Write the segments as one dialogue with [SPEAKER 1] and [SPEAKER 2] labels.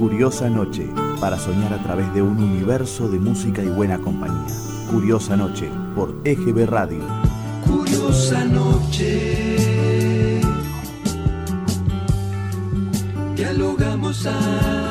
[SPEAKER 1] Curiosa Noche, para soñar a través de un universo de música y buena compañía. Curiosa Noche, por EGB Radio.
[SPEAKER 2] Curiosa Noche. Dialogamos a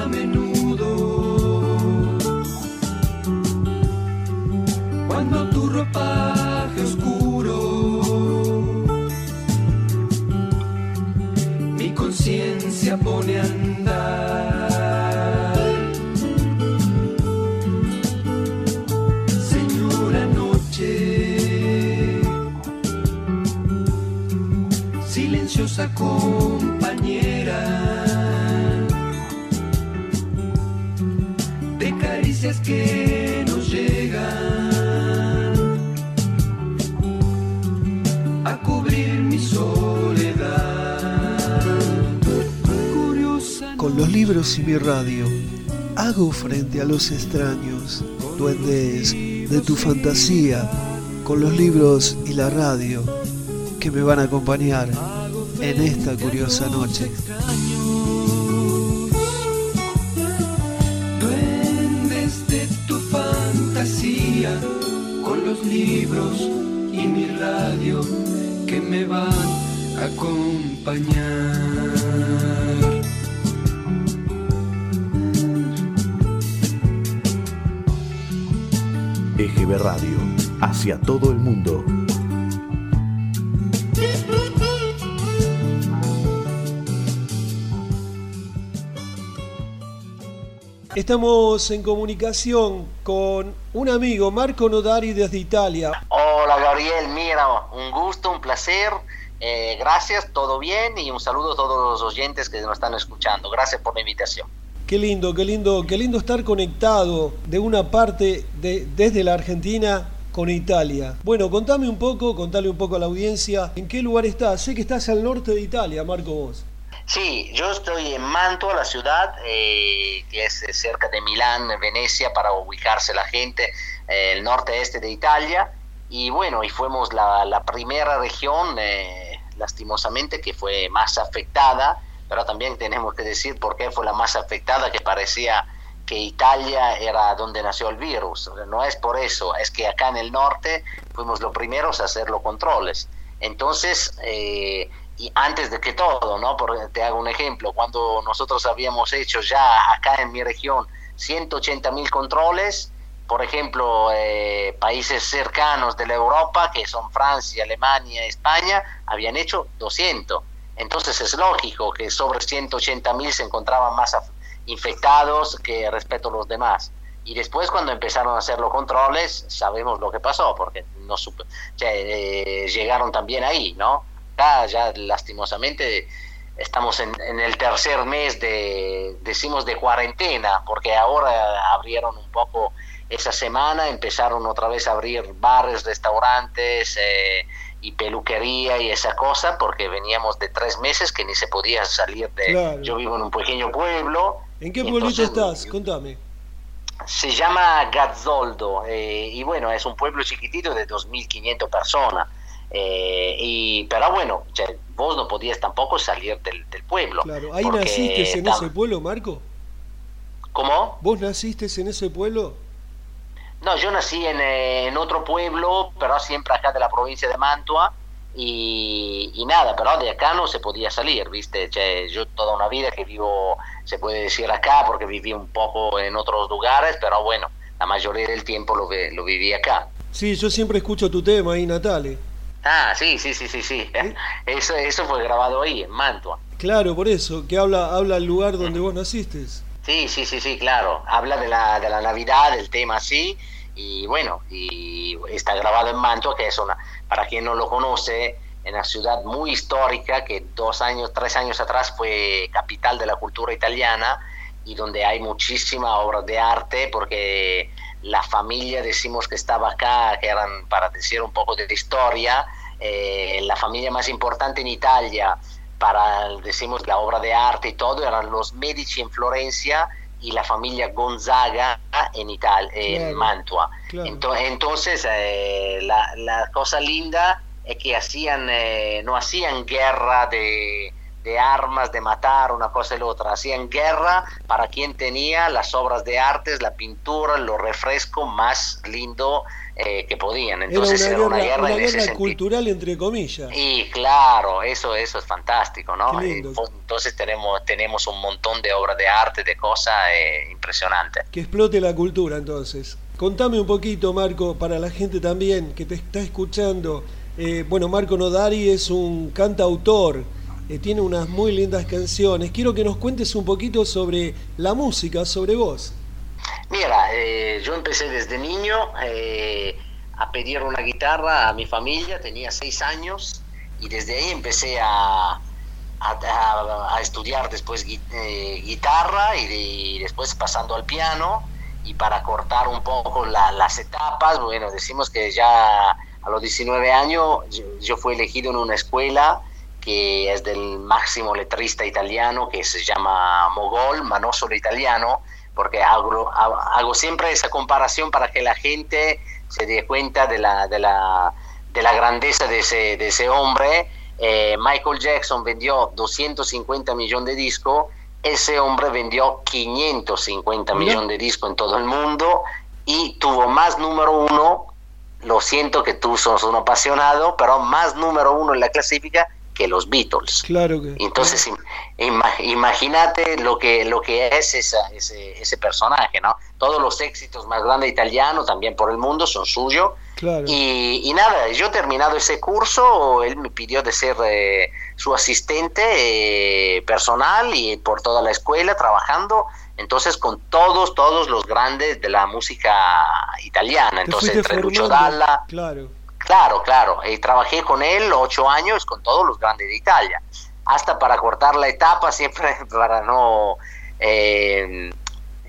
[SPEAKER 2] compañera de caricias que nos llegan a cubrir mi soledad. Curiosa
[SPEAKER 3] Con los libros y mi radio, hago frente a los extraños, duendes de tu fantasía, con los libros y la radio que me van a acompañar en esta curiosa noche.
[SPEAKER 2] Duendes de tu fantasía, con los libros y mi radio que me van a acompañar.
[SPEAKER 1] EGB Radio, hacia todo el mundo.
[SPEAKER 3] Estamos en comunicación con un amigo, Marco Nodari desde Italia.
[SPEAKER 4] Hola Gabriel, mira, un gusto, un placer. Eh, gracias, todo bien y un saludo a todos los oyentes que nos están escuchando. Gracias por la invitación.
[SPEAKER 3] Qué lindo, qué lindo, qué lindo estar conectado de una parte de, desde la Argentina con Italia. Bueno, contame un poco, contale un poco a la audiencia, ¿en qué lugar estás? Sé que estás al norte de Italia, Marco vos.
[SPEAKER 4] Sí, yo estoy en Mantua, la ciudad, eh, que es eh, cerca de Milán, Venecia, para ubicarse la gente, eh, el norte-este de Italia. Y bueno, y fuimos la, primera región, eh, lastimosamente, que fue más afectada, pero también tenemos que decir por qué fue la más afectada, que parecía que Italia era donde nació el virus. No es por eso, es que acá en el norte fuimos los primeros a hacer los controles. Entonces, eh, y antes de que todo, ¿no? Porque te hago un ejemplo, cuando nosotros habíamos hecho ya acá en mi región 180 mil controles, por ejemplo, eh, países cercanos de la Europa, que son Francia, Alemania, España, habían hecho 200. Entonces es lógico que sobre 180 mil se encontraban más infectados que respecto a los demás. Y después cuando empezaron a hacer los controles, sabemos lo que pasó, porque no o eh, llegaron también ahí, ¿no? Acá ya lastimosamente estamos en, en el tercer mes de, decimos, de cuarentena, porque ahora abrieron un poco esa semana, empezaron otra vez a abrir bares, restaurantes eh, y peluquería y esa cosa, porque veníamos de tres meses que ni se podía salir de...
[SPEAKER 3] Claro.
[SPEAKER 4] Yo vivo en un pequeño pueblo.
[SPEAKER 3] ¿En qué pueblito estás? Contame.
[SPEAKER 4] se llama Gazzoldo eh, y bueno, es un pueblo chiquitito de 2.500 personas. Eh, y, pero bueno, o sea, vos no podías tampoco salir del, del pueblo.
[SPEAKER 3] Claro, ¿ahí naciste en ese pueblo, Marco?
[SPEAKER 4] ¿Cómo?
[SPEAKER 3] ¿Vos naciste en ese pueblo?
[SPEAKER 4] No, yo nací en, eh, en otro pueblo, pero siempre acá de la provincia de Mantua. Y, y nada, pero de acá no se podía salir, ¿viste? Che, yo toda una vida que vivo, se puede decir acá, porque viví un poco en otros lugares, pero bueno, la mayoría del tiempo lo, lo viví acá.
[SPEAKER 3] Sí, yo siempre escucho tu tema ahí, Natale.
[SPEAKER 4] Ah, sí, sí, sí, sí, sí. Eso, eso fue grabado ahí, en Mantua.
[SPEAKER 3] Claro, por eso, que habla, habla el lugar donde vos naciste.
[SPEAKER 4] Sí, sí, sí, sí, claro. Habla de la, de la Navidad, del tema así, y bueno, y está grabado en Mantua, que es una, para quien no lo conoce, en una ciudad muy histórica que dos años, tres años atrás fue capital de la cultura italiana y donde hay muchísima obra de arte, porque la familia, decimos que estaba acá, que eran, para decir un poco de historia, eh, la familia más importante en Italia para, decimos, la obra de arte y todo, eran los Medici en Florencia y la familia Gonzaga en Italia, en
[SPEAKER 3] Claro,
[SPEAKER 4] Mantua.
[SPEAKER 3] claro.
[SPEAKER 4] Ento- entonces, eh, la, la cosa linda es que hacían, eh, no hacían guerra de, de armas, de matar, una cosa y la otra. Hacían guerra para quien tenía las obras de artes, la pintura, los refrescos más lindo eh, que podían. Entonces
[SPEAKER 3] era una, guerra, cultural, entre comillas.
[SPEAKER 4] Y claro, eso, eso es fantástico, ¿no? Entonces tenemos, tenemos un montón de obras de arte, de cosas eh, impresionantes.
[SPEAKER 3] Que explote la cultura, entonces. Contame un poquito, Marco, para la gente también que te está escuchando. Eh, bueno, Marco Nodari es un cantautor eh, tiene unas muy lindas canciones. Quiero que nos cuentes un poquito sobre la música, sobre vos.
[SPEAKER 4] Mira, eh, yo empecé desde niño eh, a pedir una guitarra a mi familia, tenía seis años y desde ahí empecé a, estudiar después guitarra y, después pasando al piano y para cortar un poco las etapas, bueno, decimos que ya a los 19 años yo, yo fui elegido en una escuela que es del máximo letrista italiano que se llama Mogol, ma no solo italiano, porque hago, hago siempre esa comparación para que la gente se dé cuenta de la, de la, de la grandeza de ese, de ese hombre. Eh, Michael Jackson vendió 250 millones de discos, ese hombre vendió 550 millones de discos en todo el mundo y tuvo más número uno, lo siento que tú sos un apasionado, pero más número uno en la clasifica que los Beatles.
[SPEAKER 3] Claro que.
[SPEAKER 4] Entonces, imagínate lo que, lo que es esa, ese, ese personaje, ¿no? Todos los éxitos más grandes italianos, también por el mundo, son suyos. Claro. Y, nada, yo terminado ese curso, él me pidió de ser eh, su asistente eh, personal y por toda la escuela trabajando. Entonces, con todos, todos los grandes de la música italiana. Entonces, entre Lucio Dalla.
[SPEAKER 3] Claro
[SPEAKER 4] Claro, claro. y trabajé con él ocho años con todos los grandes de Italia. Hasta para cortar la etapa, siempre para no... Eh,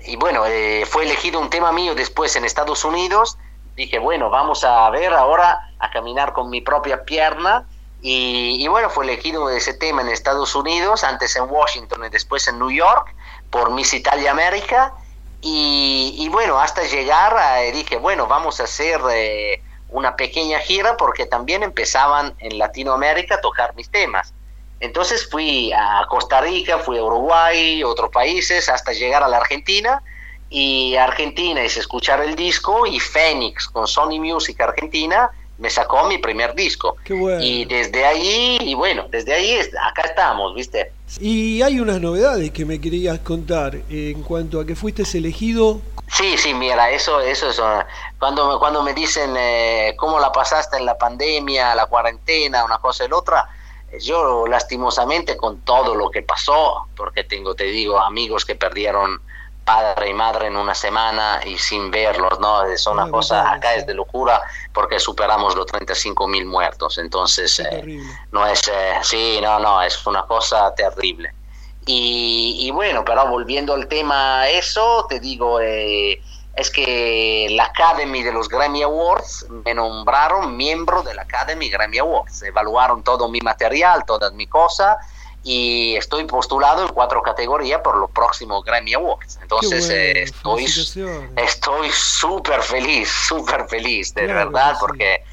[SPEAKER 4] y bueno, eh, fue elegido un tema mío después en Estados Unidos. Dije, bueno, vamos a ver ahora a caminar con mi propia pierna. Y, bueno, fue elegido ese tema en Estados Unidos, antes en Washington y después en New York, por Miss Italia América. Y, bueno, hasta llegar, dije, bueno, vamos a hacer... Eh, una pequeña gira porque también empezaban en Latinoamérica a tocar mis temas. Entonces fui a Costa Rica, fui a Uruguay, otros países, hasta llegar a la Argentina. Y Argentina es escuchar el disco y Fénix con Sony Music Argentina me sacó mi primer disco. Y desde ahí, y bueno, desde ahí acá estamos, ¿viste?
[SPEAKER 3] Y hay unas novedades que me querías contar en cuanto a que fuiste elegido.
[SPEAKER 4] Sí, sí, mira, eso, eso es cuando, cuando me dicen eh, cómo la pasaste en la pandemia, la cuarentena, una cosa y la otra, yo lastimosamente con todo lo que pasó, porque tengo, te digo, amigos que perdieron padre y madre en una semana y sin verlos, ¿no? Es una cosa, acá es de locura porque superamos los 35 mil muertos, entonces eh, no es, eh, sí, no, no, es una cosa terrible. Y, y, bueno, pero volviendo al tema eso, te digo, eh, es que la Academy de los Grammy Awards me nombraron miembro de la Academy Grammy Awards, evaluaron todo mi material, todas mis cosas y estoy postulado en cuatro categorías por los próximos Grammy Awards. Entonces eh, estoy estoy súper feliz, súper feliz, de verdad, porque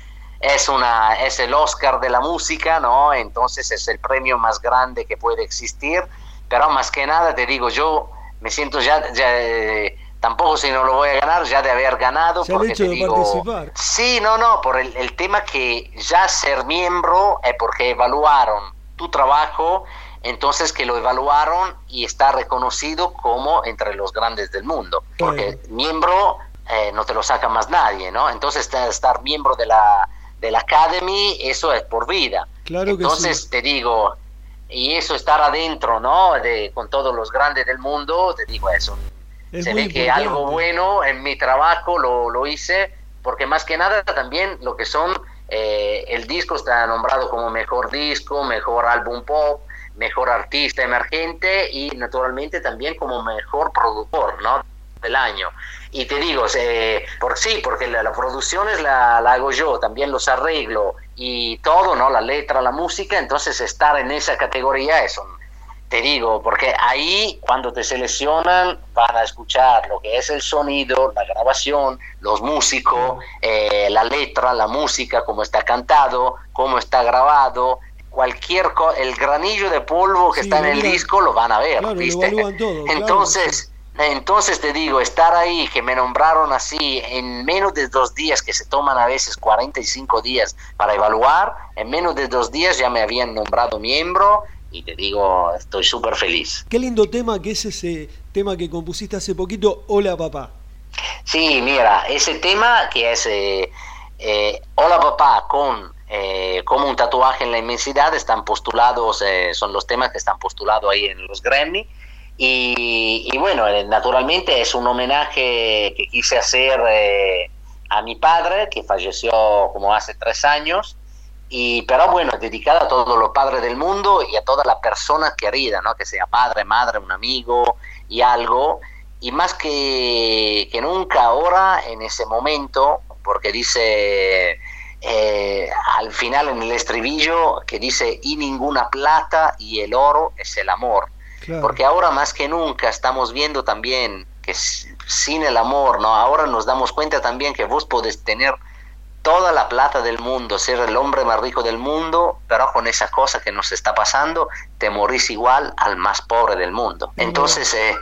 [SPEAKER 4] es una es el Oscar de la música, ¿no? Entonces es el premio más grande que puede existir, pero más que nada te digo, yo me siento ya, ya eh, tampoco si no lo voy a ganar, ya de haber ganado.
[SPEAKER 3] porque te digo,
[SPEAKER 4] Sí, no, no, por el, el tema que ya ser miembro es porque evaluaron tu trabajo, entonces que lo evaluaron y está reconocido como entre los grandes del mundo, porque miembro eh, no te lo saca más nadie, ¿no? Entonces estar miembro de la, de la Academy, eso es por vida.
[SPEAKER 3] Claro
[SPEAKER 4] entonces te digo, y eso estar adentro, ¿no? De, con todos los grandes del mundo, te digo, es un, se ve que algo bueno en mi trabajo lo, lo hice, porque más que nada también lo que son eh, el disco está nombrado como mejor disco, mejor álbum pop, mejor artista emergente y naturalmente también como mejor productor ¿no? del año. Y te digo, por sí, porque la, producción es la, la, hago yo, también los arreglo y todo, ¿no? La letra, la música, entonces estar en esa categoría es un, te digo, porque ahí cuando te seleccionan van a escuchar lo que es el sonido, la grabación, los músicos, eh, la letra, la música, cómo está cantado, cómo está grabado. cualquier el granillo de polvo que está en el disco lo van a ver, ¿viste? entonces, entonces te digo, estar ahí, que me nombraron así en menos de dos días, que se toman a veces 45 días para evaluar, en menos de dos días ya me habían nombrado miembro y te digo, estoy súper feliz.
[SPEAKER 3] Qué lindo tema que es ese tema que compusiste hace poquito, Hola Papá.
[SPEAKER 4] Sí, mira, ese tema que es eh, eh, Hola Papá con eh, como un tatuaje en la inmensidad están postulados, son los temas que están postulados ahí en los Grammy. Y, bueno, naturalmente es un homenaje que quise hacer a mi padre, que falleció como hace tres años, y, pero bueno, dedicada a todos los padres del mundo y a toda la persona querida, ¿no? que sea padre, madre, un amigo y algo y más que, que nunca ahora, en ese momento, porque dice eh, al final en el estribillo que dice y ninguna plata y el oro es el amor. Porque ahora más que nunca estamos viendo también que sin el amor, ¿no? Ahora nos damos cuenta también que vos podés tener toda la plata del mundo, ser el hombre más rico del mundo, pero con esa cosa que nos está pasando, te morís igual al más pobre del mundo. Entonces, eh,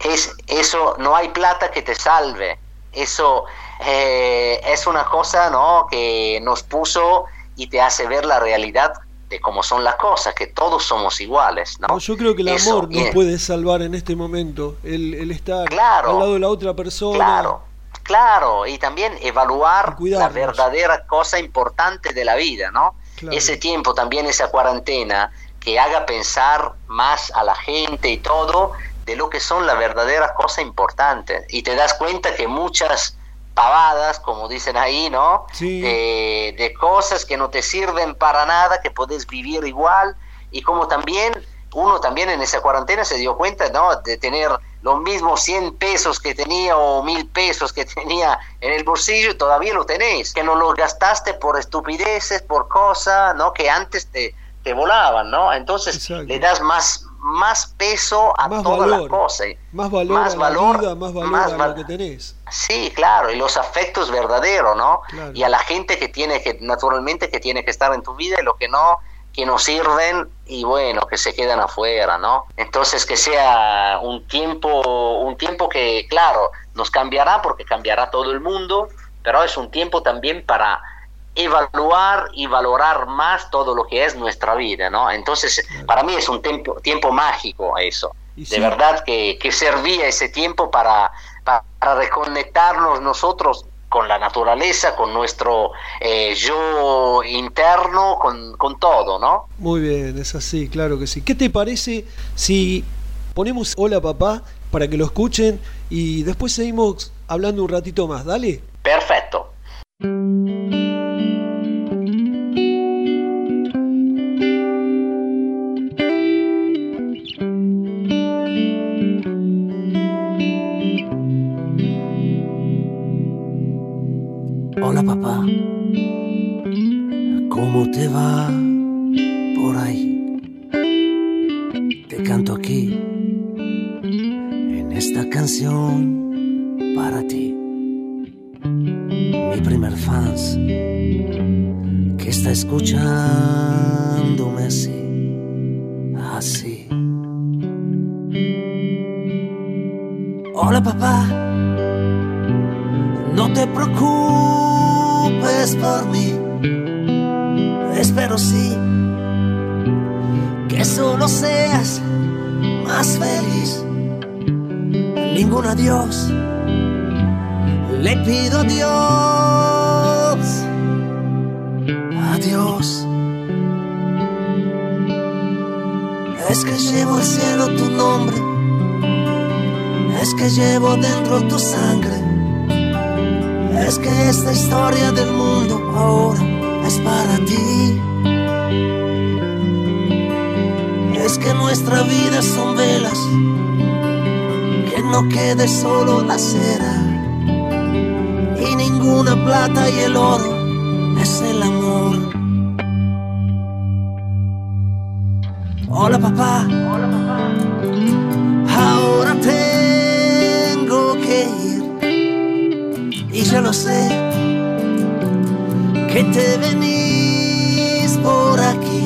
[SPEAKER 4] es eso no hay plata que te salve eso eh, es una cosa no que nos puso y te hace ver la realidad de cómo son las cosas que todos somos iguales no,
[SPEAKER 3] yo creo que el amor nos puede salvar en este momento el, el estar al lado de la otra persona.
[SPEAKER 4] Claro claro. Y también evaluar la verdadera cosa importante de la vida no ese tiempo también esa cuarentena que haga pensar más a la gente y todo de lo que son las verdaderas cosas importantes. Y te das cuenta que muchas pavadas, como dicen ahí, ¿no? De, cosas que no te sirven para nada, que puedes vivir igual. Y como también uno también en esa cuarentena se dio cuenta, ¿no? De tener los mismos 100 pesos que tenía o mil pesos que tenía en el bolsillo y todavía lo tenés. Que no lo gastaste por estupideces, por cosas, ¿no? Que antes te, te volaban, ¿no? Entonces le das más más peso a todas las cosas.
[SPEAKER 3] Más valor más valor, más valor a lo que tenés.
[SPEAKER 4] Sí, claro, y los afectos verdaderos, ¿no? Y a la gente que tiene que, naturalmente, que tiene que estar en tu vida y lo que no, que no sirven y bueno, que se quedan afuera, ¿no? Entonces que sea un tiempo, un tiempo que, claro, nos cambiará porque cambiará todo el mundo, pero es un tiempo también para evaluar y valorar más todo lo que es nuestra vida, ¿no? Entonces, para mí es un tiempo, tiempo mágico eso. De verdad que, que, servía ese tiempo para, para, reconectarnos nosotros con la naturaleza, con nuestro eh, yo interno, con, con todo, ¿no?
[SPEAKER 3] Muy bien, es así, claro que sí. ¿Qué te parece si ponemos Hola Papá para que lo escuchen y después seguimos hablando un ratito más? Dale.
[SPEAKER 4] Perfecto.
[SPEAKER 5] Hola papá, ¿cómo te va por ahí? Te canto aquí, en esta canción para ti. Mi primer fans que está escuchándome así, así. Hola papá, no te preocupes por mí. Espero sí que solo seas más feliz. Ningún adiós le pido a Dios. Adiós. Es que llevo al cielo tu nombre. Es que llevo dentro tu sangre es que esta historia del mundo ahora es para ti. Es que nuestra vida son velas, que no quede solo la cera. Y ninguna plata y el oro es el amor. Hola papá. Ya lo sé, que te venís por aquí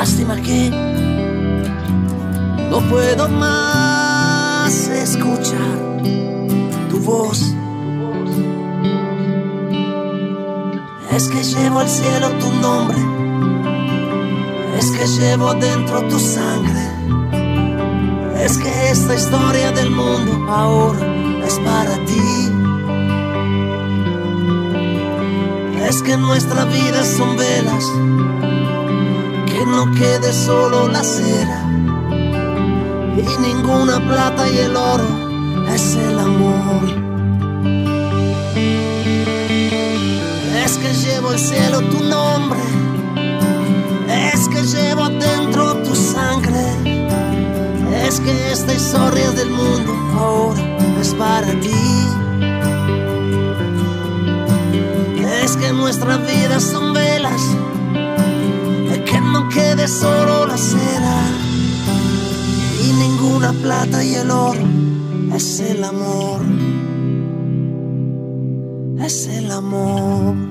[SPEAKER 5] Lástima que no puedo más escuchar tu voz. Es que llevo al cielo tu nombre, es que llevo dentro tu sangre, es que esta historia del mundo ahora es para ti. Es que nuestra vida son velas, que no quede solo la cera y ninguna plata y el oro es el amor. Es que llevo el cielo tu nombre, es que llevo dentro tu sangre, es que esta historia del mundo ahora es para ti. Es que nuestra vida son velas, que no quede solo la cera y ninguna plata y el oro es el amor, es el amor.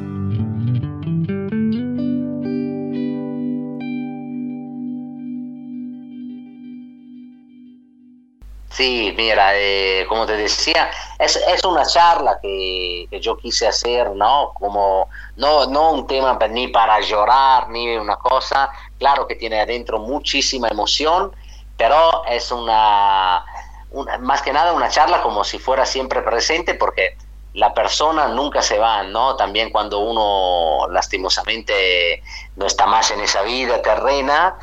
[SPEAKER 4] Sí, mira, eh, como te decía, es, es una charla que, que, yo quise hacer, ¿no? Como, no, no un tema ni para llorar, ni una cosa, claro que tiene adentro muchísima emoción, pero es una, una, más que nada una charla como si fuera siempre presente, porque la persona nunca se va, ¿no? También cuando uno lastimosamente no está más en esa vida terrena,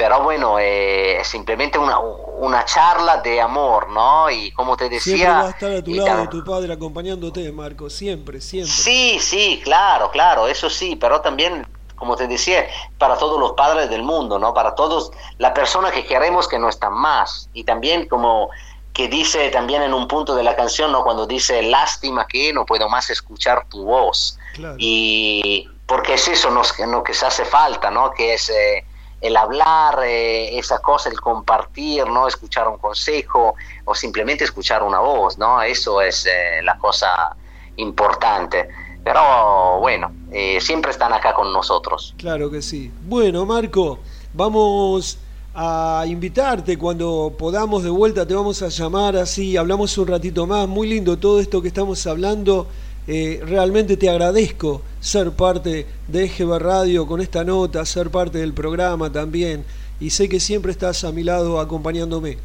[SPEAKER 4] pero bueno, eh, simplemente una, una charla de amor, ¿no? Y como te decía...
[SPEAKER 3] Siempre va a estar a tu lado tu padre acompañándote, Marco, siempre, siempre.
[SPEAKER 4] Sí, sí, claro, claro, eso sí, pero también, como te decía, para todos los padres del mundo, ¿no? Para todos, la persona que queremos que no están más. Y también como que dice también en un punto de la canción, ¿no? Cuando dice, lástima que no puedo más escuchar tu voz.
[SPEAKER 3] Claro.
[SPEAKER 4] Y porque es eso lo que, se hace falta, ¿no? Que es... Eh, el hablar, eh, esa cosa, el compartir, ¿no? Escuchar un consejo o simplemente escuchar una voz, ¿no? Eso es eh, la cosa importante. Pero bueno, eh, siempre están acá con nosotros.
[SPEAKER 3] Claro que sí. Bueno, Marco, vamos a invitarte cuando podamos de vuelta, te vamos a llamar así, hablamos un ratito más. Muy lindo todo esto que estamos hablando. Eh, realmente te agradezco ser parte de EGB Radio con esta nota, ser parte del programa también. Y sé que siempre estás a mi lado acompañándome.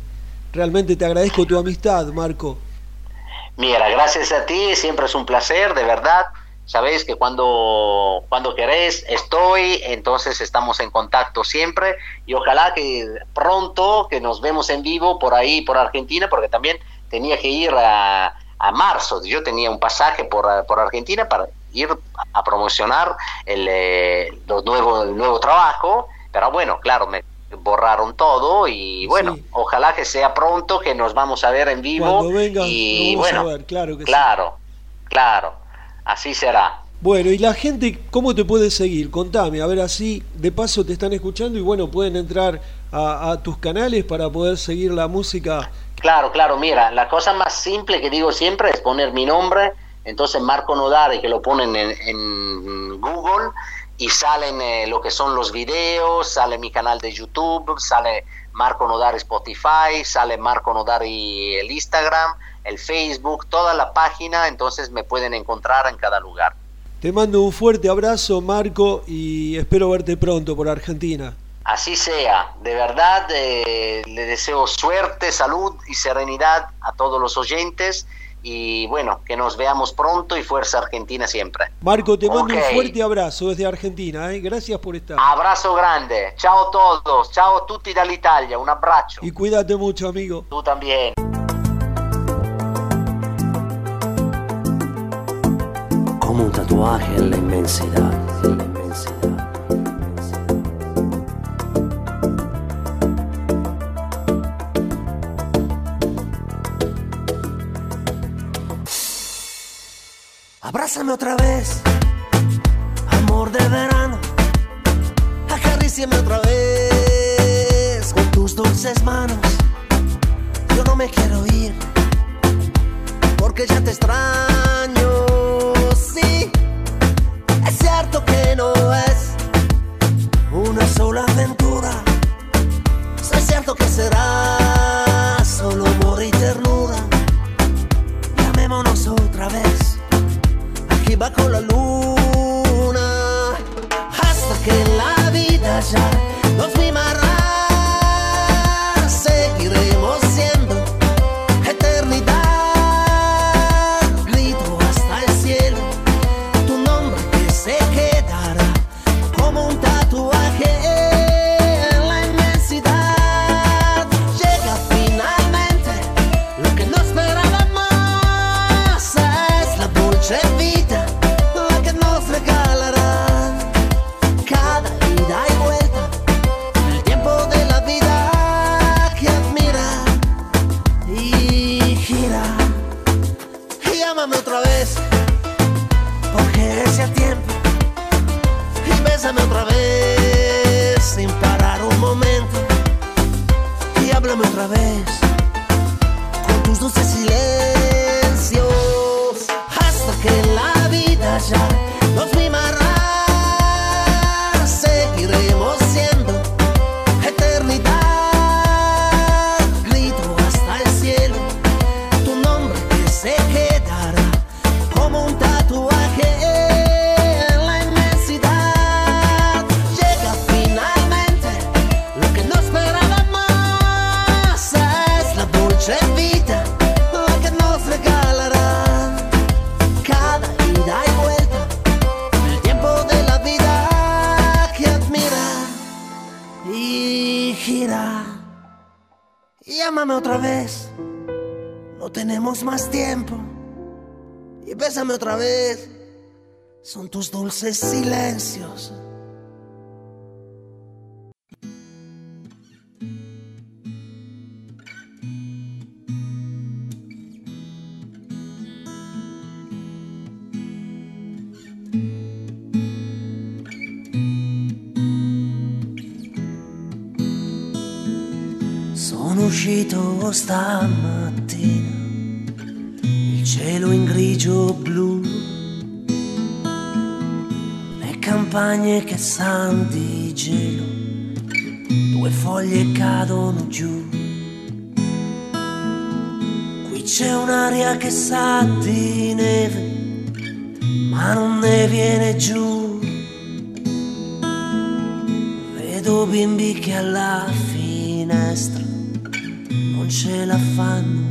[SPEAKER 3] Realmente te agradezco tu amistad, Marco.
[SPEAKER 4] Mira, gracias a ti, siempre es un placer, de verdad. Sabéis que cuando, cuando querés estoy, entonces estamos en contacto siempre y ojalá que pronto que nos vemos en vivo por ahí, por Argentina, porque también tenía que ir a, a marzo. Yo tenía un pasaje por, por Argentina para ir a promocionar el, eh, los nuevo, el nuevo trabajo, pero bueno, claro, me borraron todo y bueno,
[SPEAKER 3] Sí.
[SPEAKER 4] ojalá que sea pronto que nos vamos a ver en vivo
[SPEAKER 3] Cuando
[SPEAKER 4] y
[SPEAKER 3] a
[SPEAKER 4] bueno,
[SPEAKER 3] ver, claro que sí.
[SPEAKER 4] claro, claro, así será.
[SPEAKER 3] Bueno, y la gente, ¿cómo te puede seguir? Contame, a ver así, de paso te están escuchando y bueno, pueden entrar a, a tus canales para poder seguir la música.
[SPEAKER 4] Claro, claro, mira, la cosa más simple que digo siempre es poner mi nombre, entonces Marco Nodari, que lo ponen en, Google y salen eh, lo que son los videos, sale mi canal de YouTube, sale Marco Nodari Spotify, sale Marco Nodari el Instagram, el Facebook, toda la página, entonces me pueden encontrar en cada lugar.
[SPEAKER 3] Te mando un fuerte abrazo, Marco, y espero verte pronto por Argentina.
[SPEAKER 4] Así sea, de verdad eh, le deseo suerte, salud y serenidad a todos los oyentes y bueno, que nos veamos pronto y fuerza Argentina siempre.
[SPEAKER 3] Marco, te mando un fuerte abrazo desde Argentina, ¿eh? gracias por estar.
[SPEAKER 4] Abrazo grande, ciao a todos, ciao a tutti dall'Italia, un abbraccio.
[SPEAKER 3] Y cuídate mucho, amigo.
[SPEAKER 4] Tú también.
[SPEAKER 5] como un tatuaje en la inmensidad, en la inmensidad. Abrázame otra vez, amor de verano. Acaríciame otra vez con tus dulces manos. Yo no me quiero ir porque ya te extraño. Sí, es cierto que no es una sola aventura. Es cierto que será solo amor y ternura. Llamémonos otra vez con la luna hasta que la vida ya nos mimará. Otra vez con tus dulces silencios otra vez, son tus dulces silencios. Sono uscito stamattina, il cielo in grigio blu, le campagne che san di gelo, due foglie cadono giù. Qui c'è un'aria che sa di neve, ma non ne viene giù. Vedo bimbi che alla finestra non ce la fanno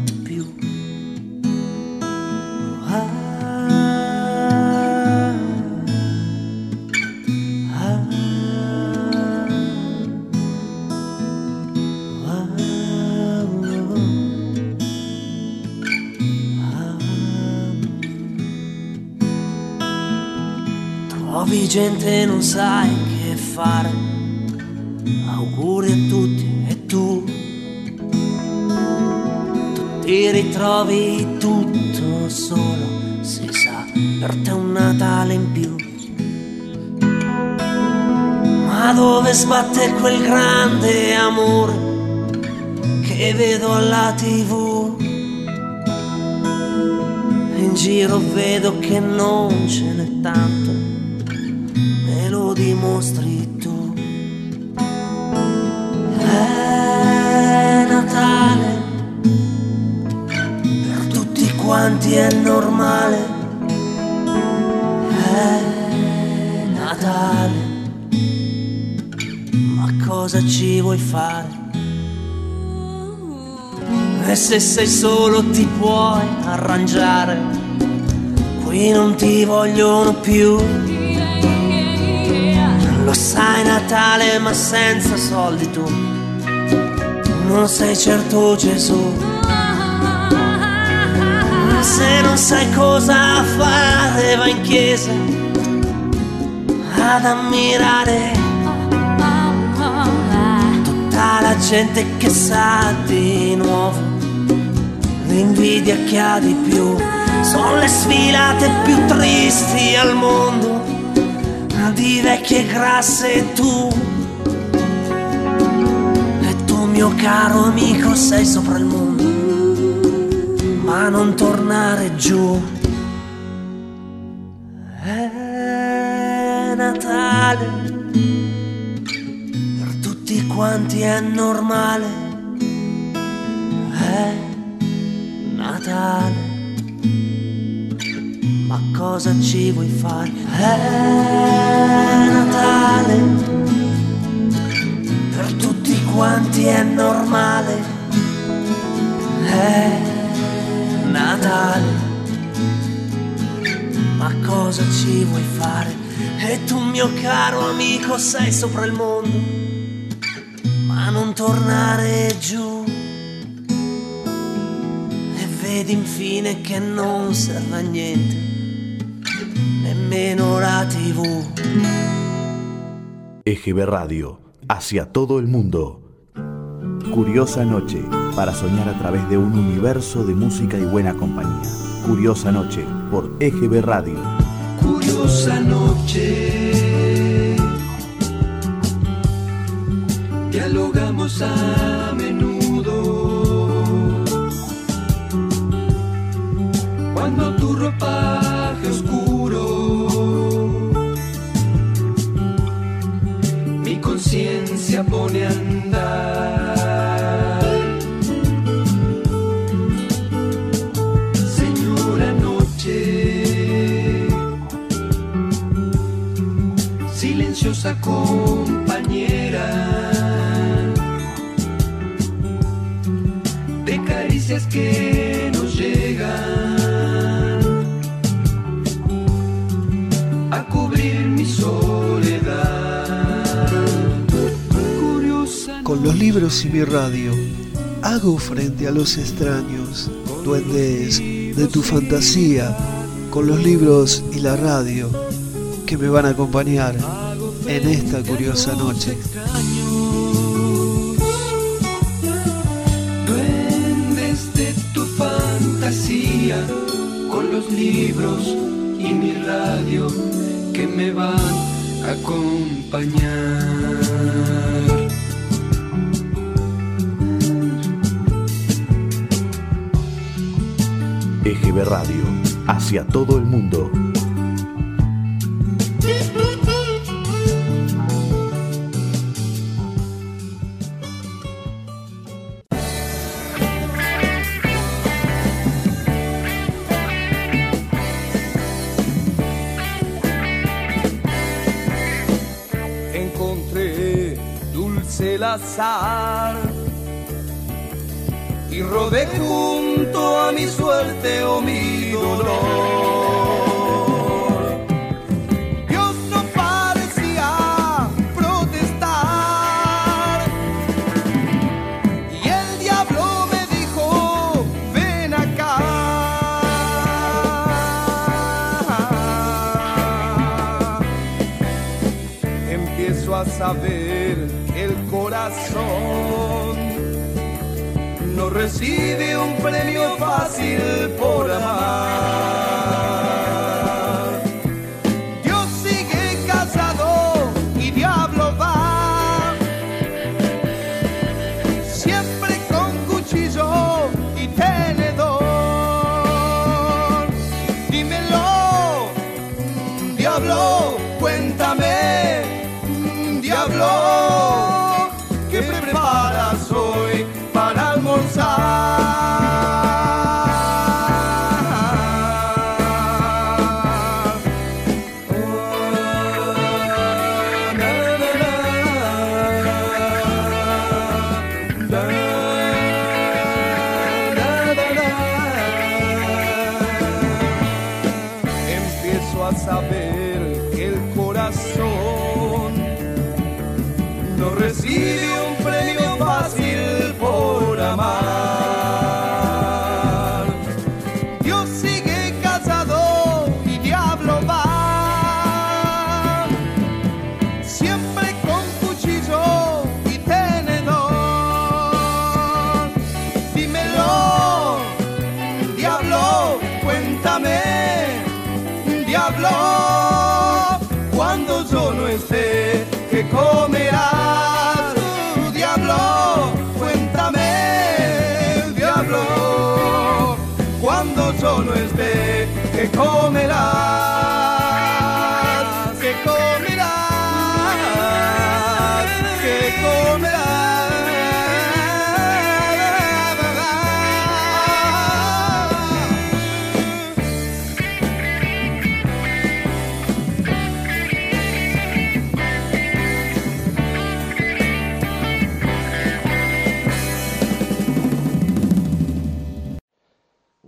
[SPEAKER 5] gente non sai che fare. Auguri a tutti e tu ti ritrovi tutto solo, si sa, per te un Natale in più. Ma dove sbatte quel grande amore che vedo alla tv? In giro vedo che non ce n'è tanto, dimostri tu. È Natale per tutti quanti è normale. È Natale, ma cosa ci vuoi fare? E se sei solo ti puoi arrangiare, qui non ti vogliono più. Sai Natale ma senza soldi tu, non sei certo Gesù. Se non sai cosa fare va in chiesa ad ammirare tutta la gente che sa di nuovo, l'invidia che ha di più, sono le sfilate più tristi al mondo, di vecchie grasse tu, e tu mio caro amico sei sopra il mondo ma non tornare giù. È Natale, per tutti quanti è normale. È Natale, ma cosa ci vuoi fare? È Natale, per tutti quanti è normale, è Natale, ma cosa ci vuoi fare? E tu mio caro amico sei sopra il mondo, ma non tornare giù. Vedi infine che non serve a niente, nemmeno la TV.
[SPEAKER 1] EGB Radio, hacia todo el mundo. Curiosa noche, para soñar a través de un universo de música y buena compañía. Curiosa noche, por EGB Radio.
[SPEAKER 2] Curiosa noche. Dialogamos a menudo cuando tu ropaje oscuro conciencia pone a andar. Señora noche, silenciosa compañera. de caricias que
[SPEAKER 3] libros y mi radio, hago frente a los extraños, duendes de tu fantasía, con los libros y la radio que me van a acompañar en esta curiosa noche.
[SPEAKER 2] Duendes de tu fantasía, con los libros y mi radio que me van a acompañar.
[SPEAKER 1] Radio, hacia todo el mundo.
[SPEAKER 6] y rodé junto a mi suerte o mi dolor.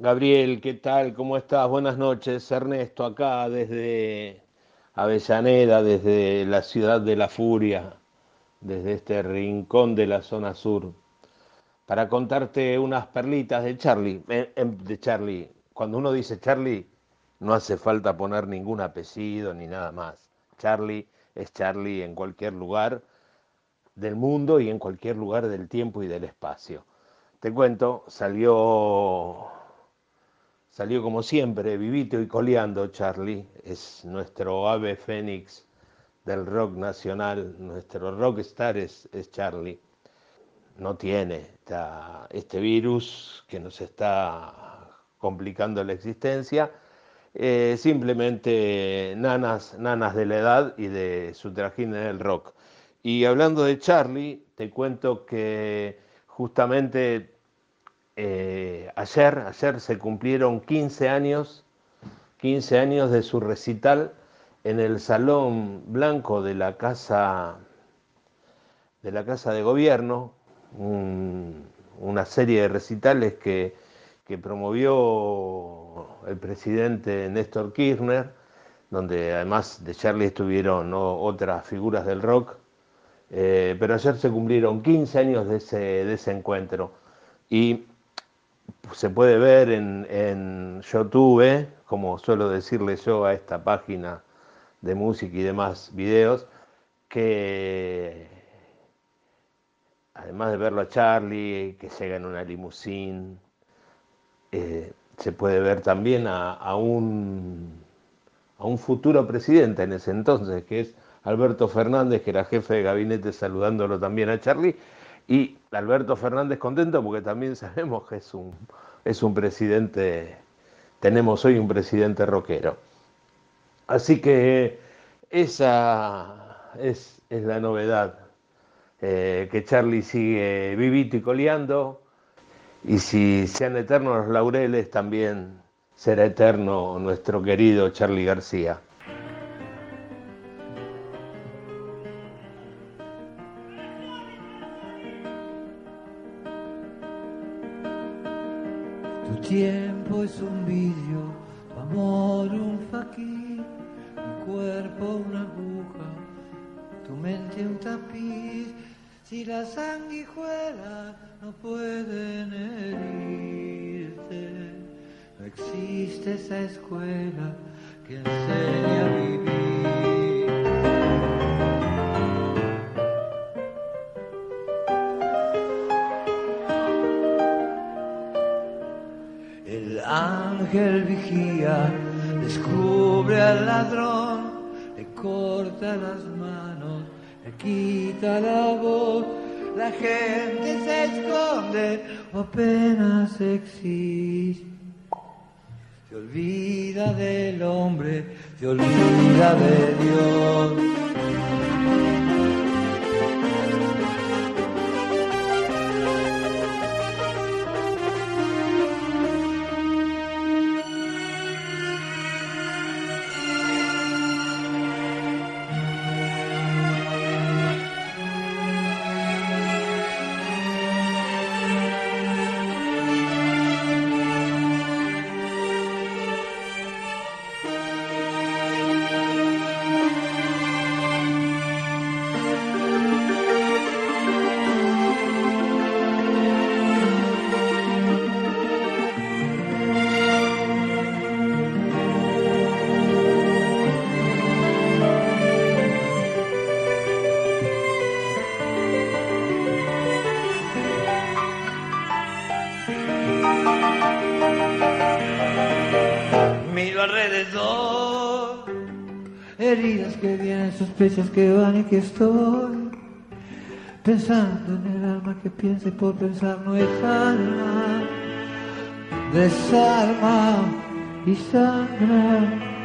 [SPEAKER 7] Gabriel, ¿qué tal? ¿Cómo estás? Buenas noches. Ernesto, acá desde Avellaneda, desde la ciudad de la furia, desde este rincón de la zona sur, para contarte unas perlitas de Charlie. Eh, em, de Charlie, cuando uno dice Charlie, no hace falta poner ningún apellido ni nada más. Charlie es Charlie en cualquier lugar del mundo y en cualquier lugar del tiempo y del espacio. Te cuento, salió Salió como siempre, vivito y coleando Charlie, es nuestro ave fénix del rock nacional, nuestro rockstar es, es Charlie. No tiene este virus que nos está complicando la existencia, eh, simplemente nanas, nanas de la edad y de su trajín en el rock. Y hablando de Charlie, te cuento que justamente eh, ayer, ayer se cumplieron 15 años, 15 años de su recital en el Salón Blanco de la Casa de la Casa de Gobierno, una serie de recitales que, promovió el presidente Néstor Kirchner, donde además de Charlie estuvieron otras figuras del rock, eh, pero ayer se cumplieron 15 años de ese, de ese encuentro. Y se puede ver en, YouTube, como suelo decirle yo a esta página de música y demás videos, que además de verlo a Charlie, que llega en una limusín, eh, se puede ver también a, un, a un futuro presidente en ese entonces, que es Alberto Fernández, que era jefe de gabinete, saludándolo también a Charlie, y Alberto Fernández contento porque también sabemos que es un, es un presidente, tenemos hoy un presidente rockero. Así que esa es, la novedad, eh, que Charlie sigue vivito y coleando, y si sean eternos los laureles, también será eterno nuestro querido Charlie García.
[SPEAKER 8] Tiempo es un vidrio, tu amor un faquir, mi cuerpo una aguja, tu mente un tapiz. Si las sanguijuelas no pueden herirte, no existe esa escuela que enseña a vivir. Ángel vigía, descubre al ladrón, le corta las manos, le quita la voz, la gente se esconde o apenas existe. Se olvida del hombre, se olvida de Dios. Sospechas que van y que estoy pensando en el alma que piense por pensar no es alma, desarma y sangra.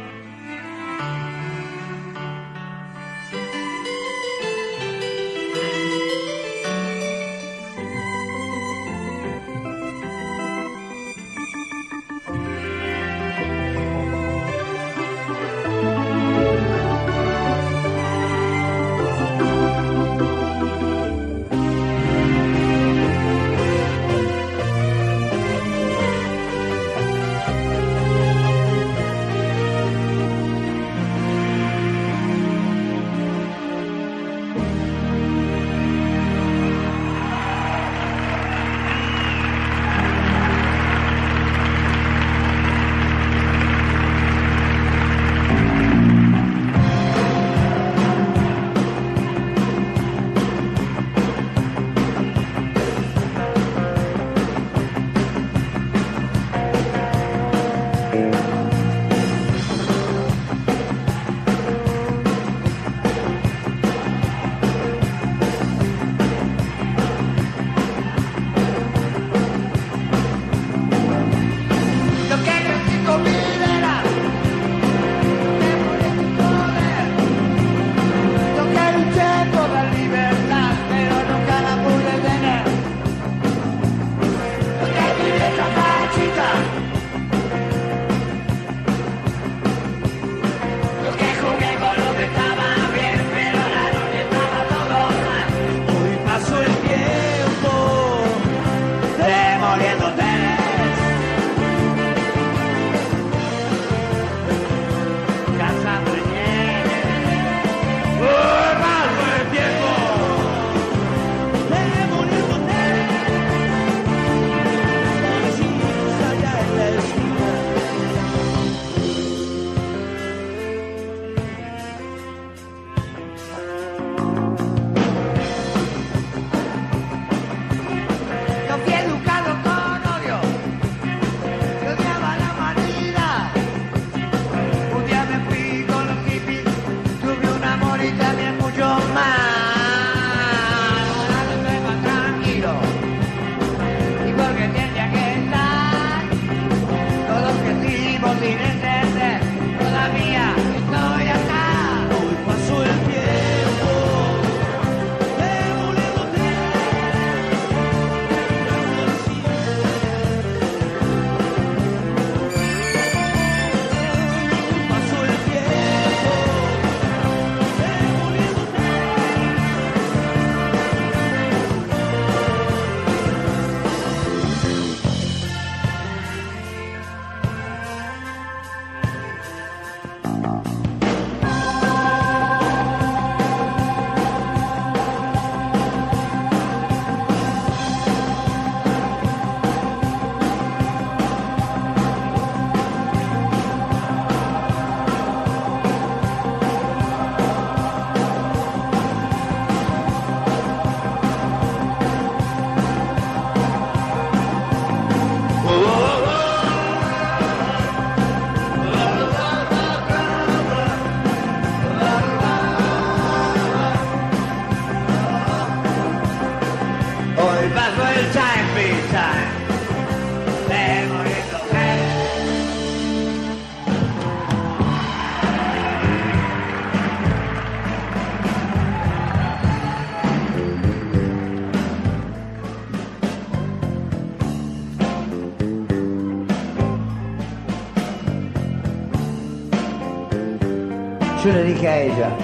[SPEAKER 8] 一句。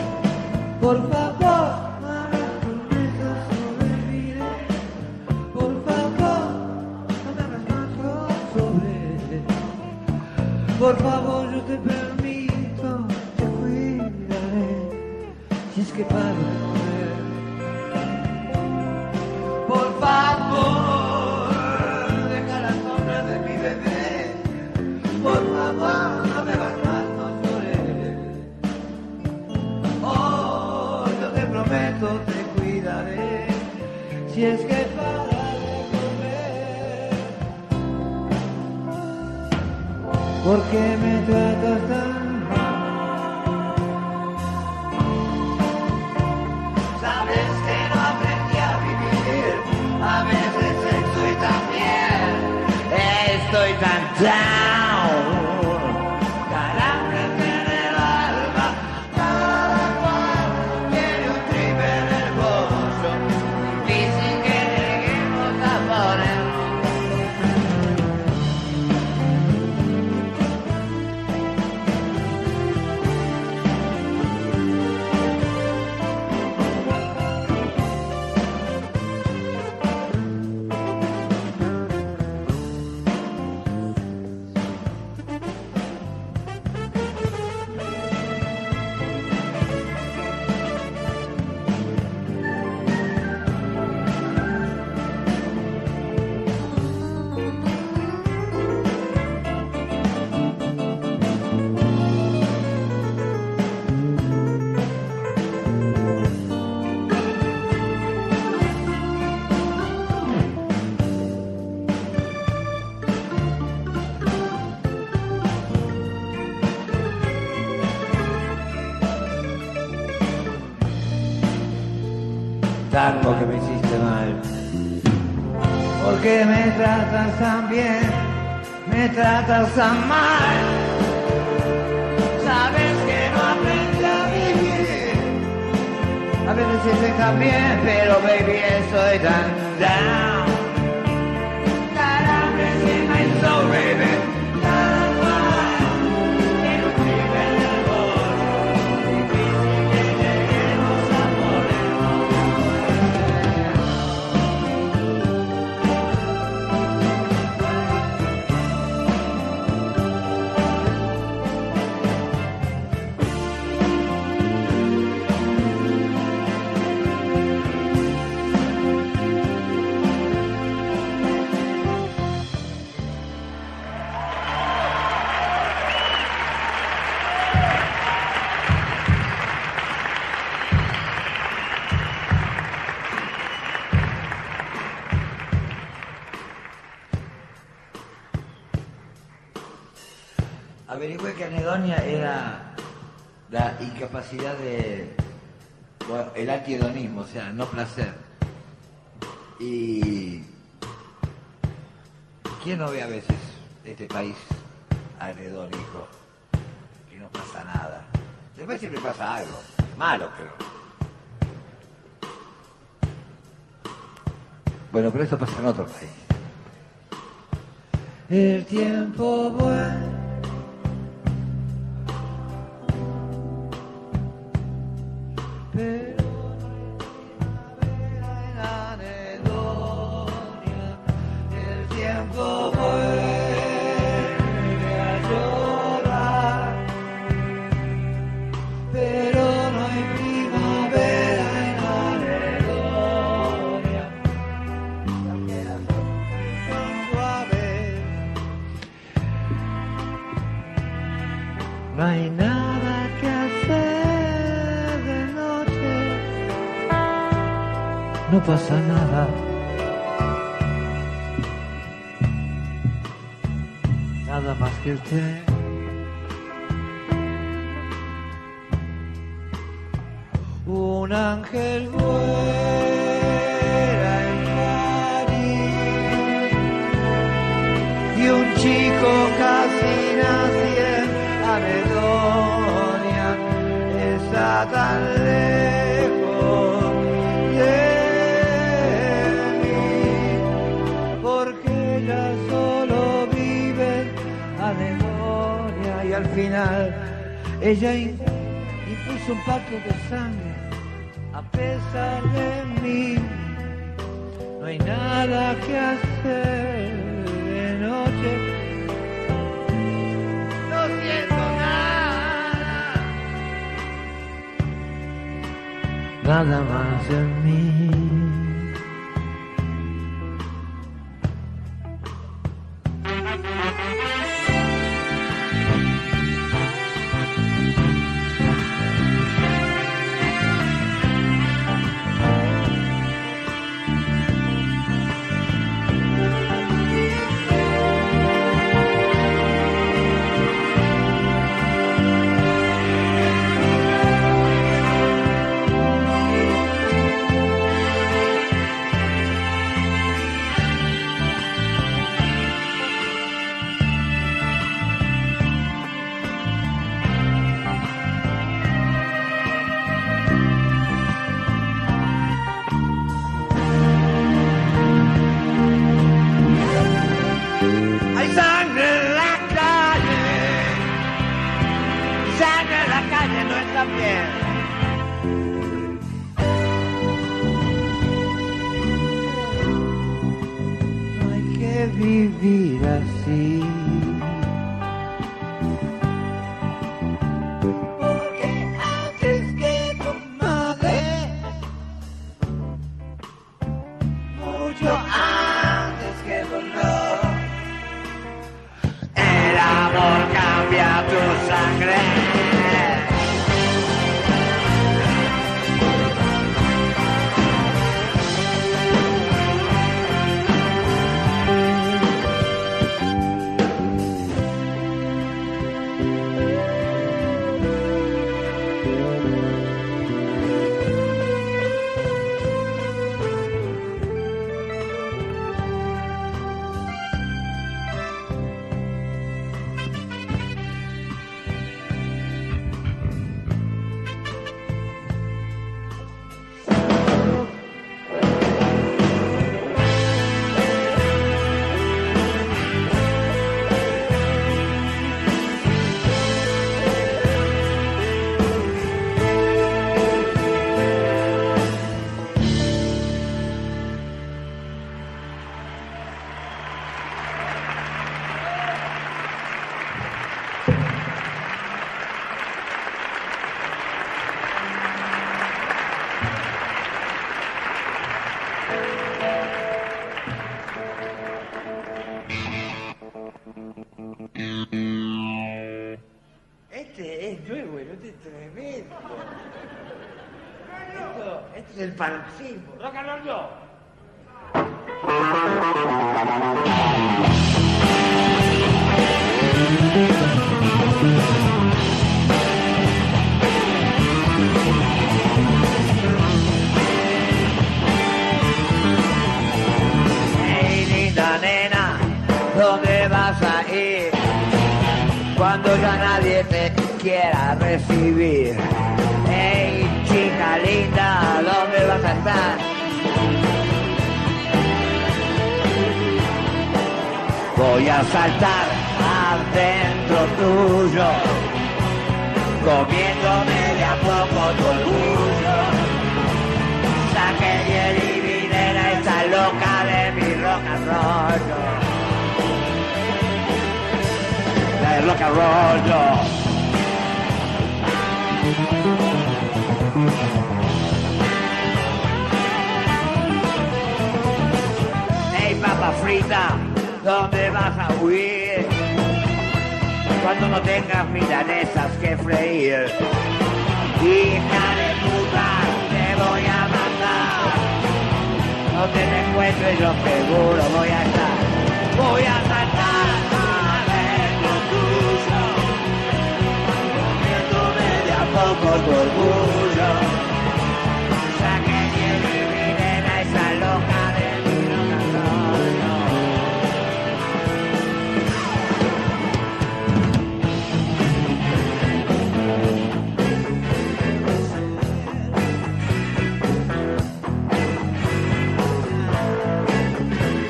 [SPEAKER 8] que me tratas tan bien, me tratas tan mal. Sabes que no aprendí a vivir. A veces dicen también, pero baby, estoy tan, tan. era la incapacidad de. Bueno, el antihedonismo, o sea, no placer. Y. ¿Quién no ve a veces este país anhedónico? Que no pasa nada. Después siempre pasa algo, malo creo. Bueno, pero eso pasa en otro país. El tiempo vuelve. No pasa nada. Nada más que el té.
[SPEAKER 9] Es un pacto de sangre, hay que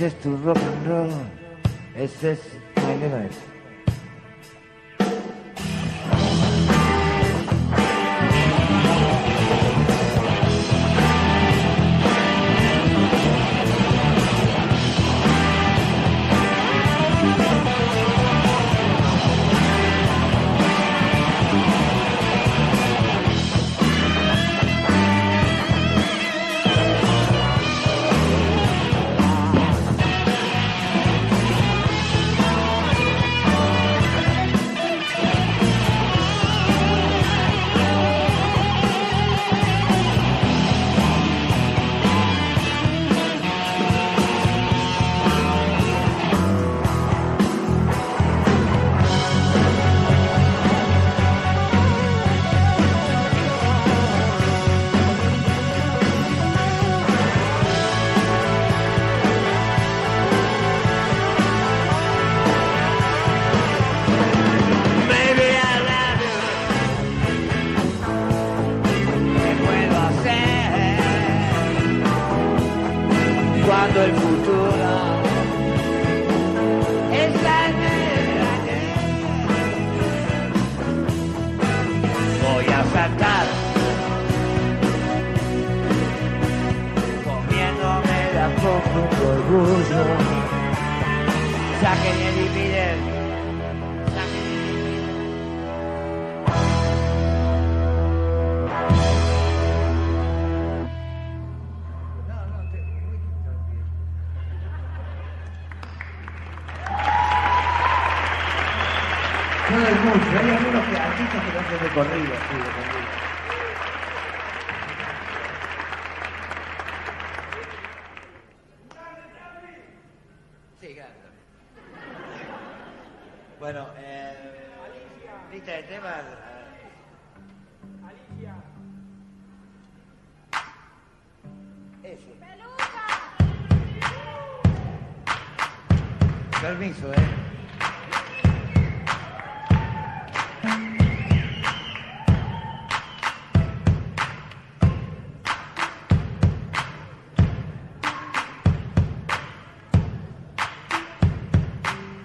[SPEAKER 9] Es tu rock and roll. Ese es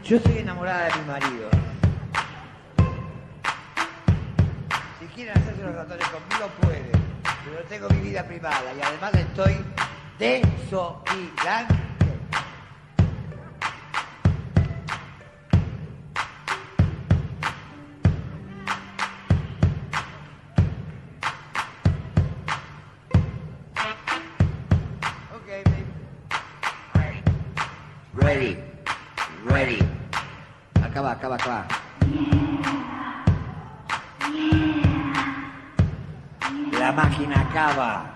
[SPEAKER 9] Yo estoy enamorada de mi marido. Si quieren hacerse los ratones conmigo, pueden. Pero tengo mi vida privada y además estoy desopilante. va, acá va. La máquina acaba.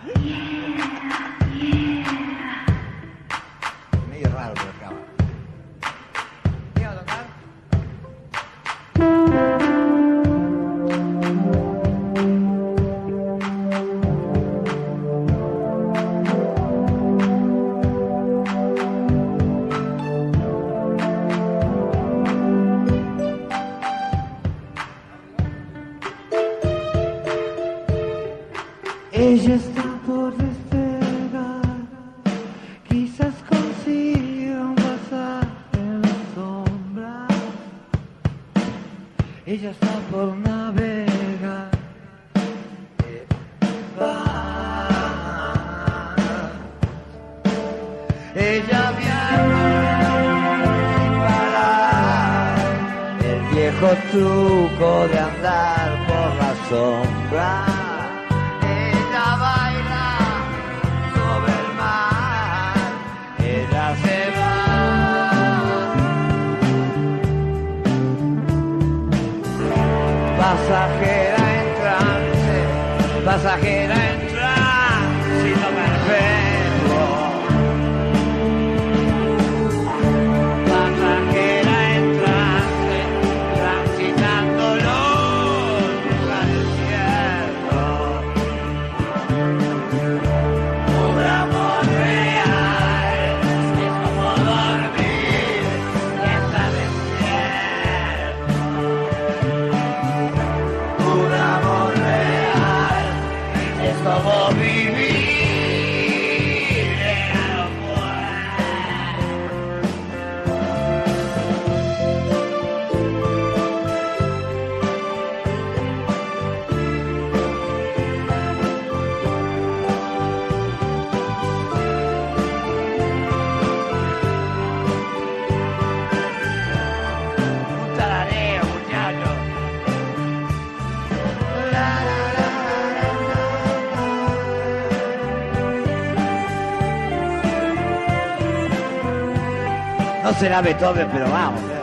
[SPEAKER 9] será Beethoven, pero vamos. Eh.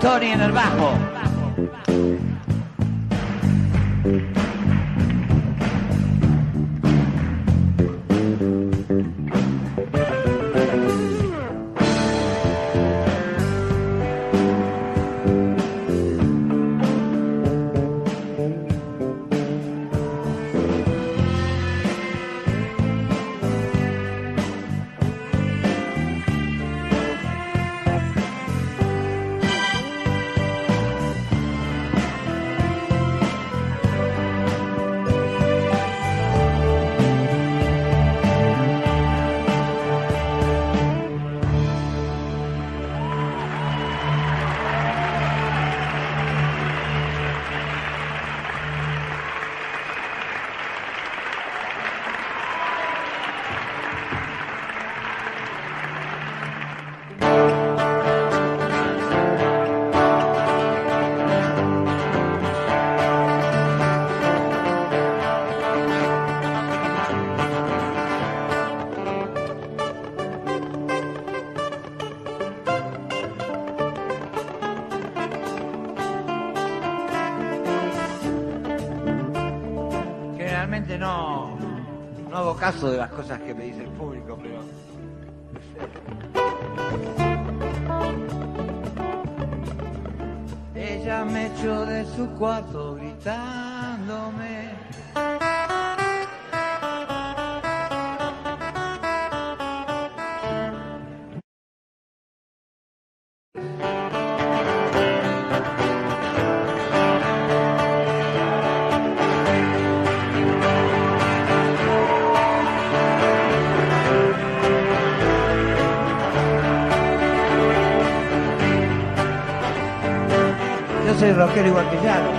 [SPEAKER 9] Tony en el bajo. caso de las cosas que me dice el público, pero... Ella me echó de su cuarto rockero igual que Jack.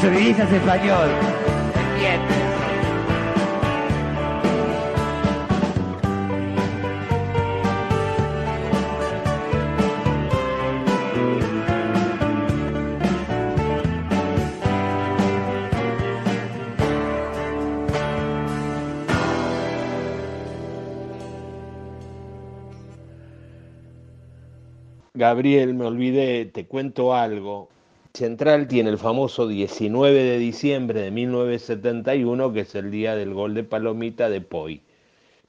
[SPEAKER 9] subrayas español.
[SPEAKER 7] Gabriel, me olvidé, te cuento algo. Central tiene el famoso 19 de diciembre de 1971, que es el día del gol de Palomita de Poi.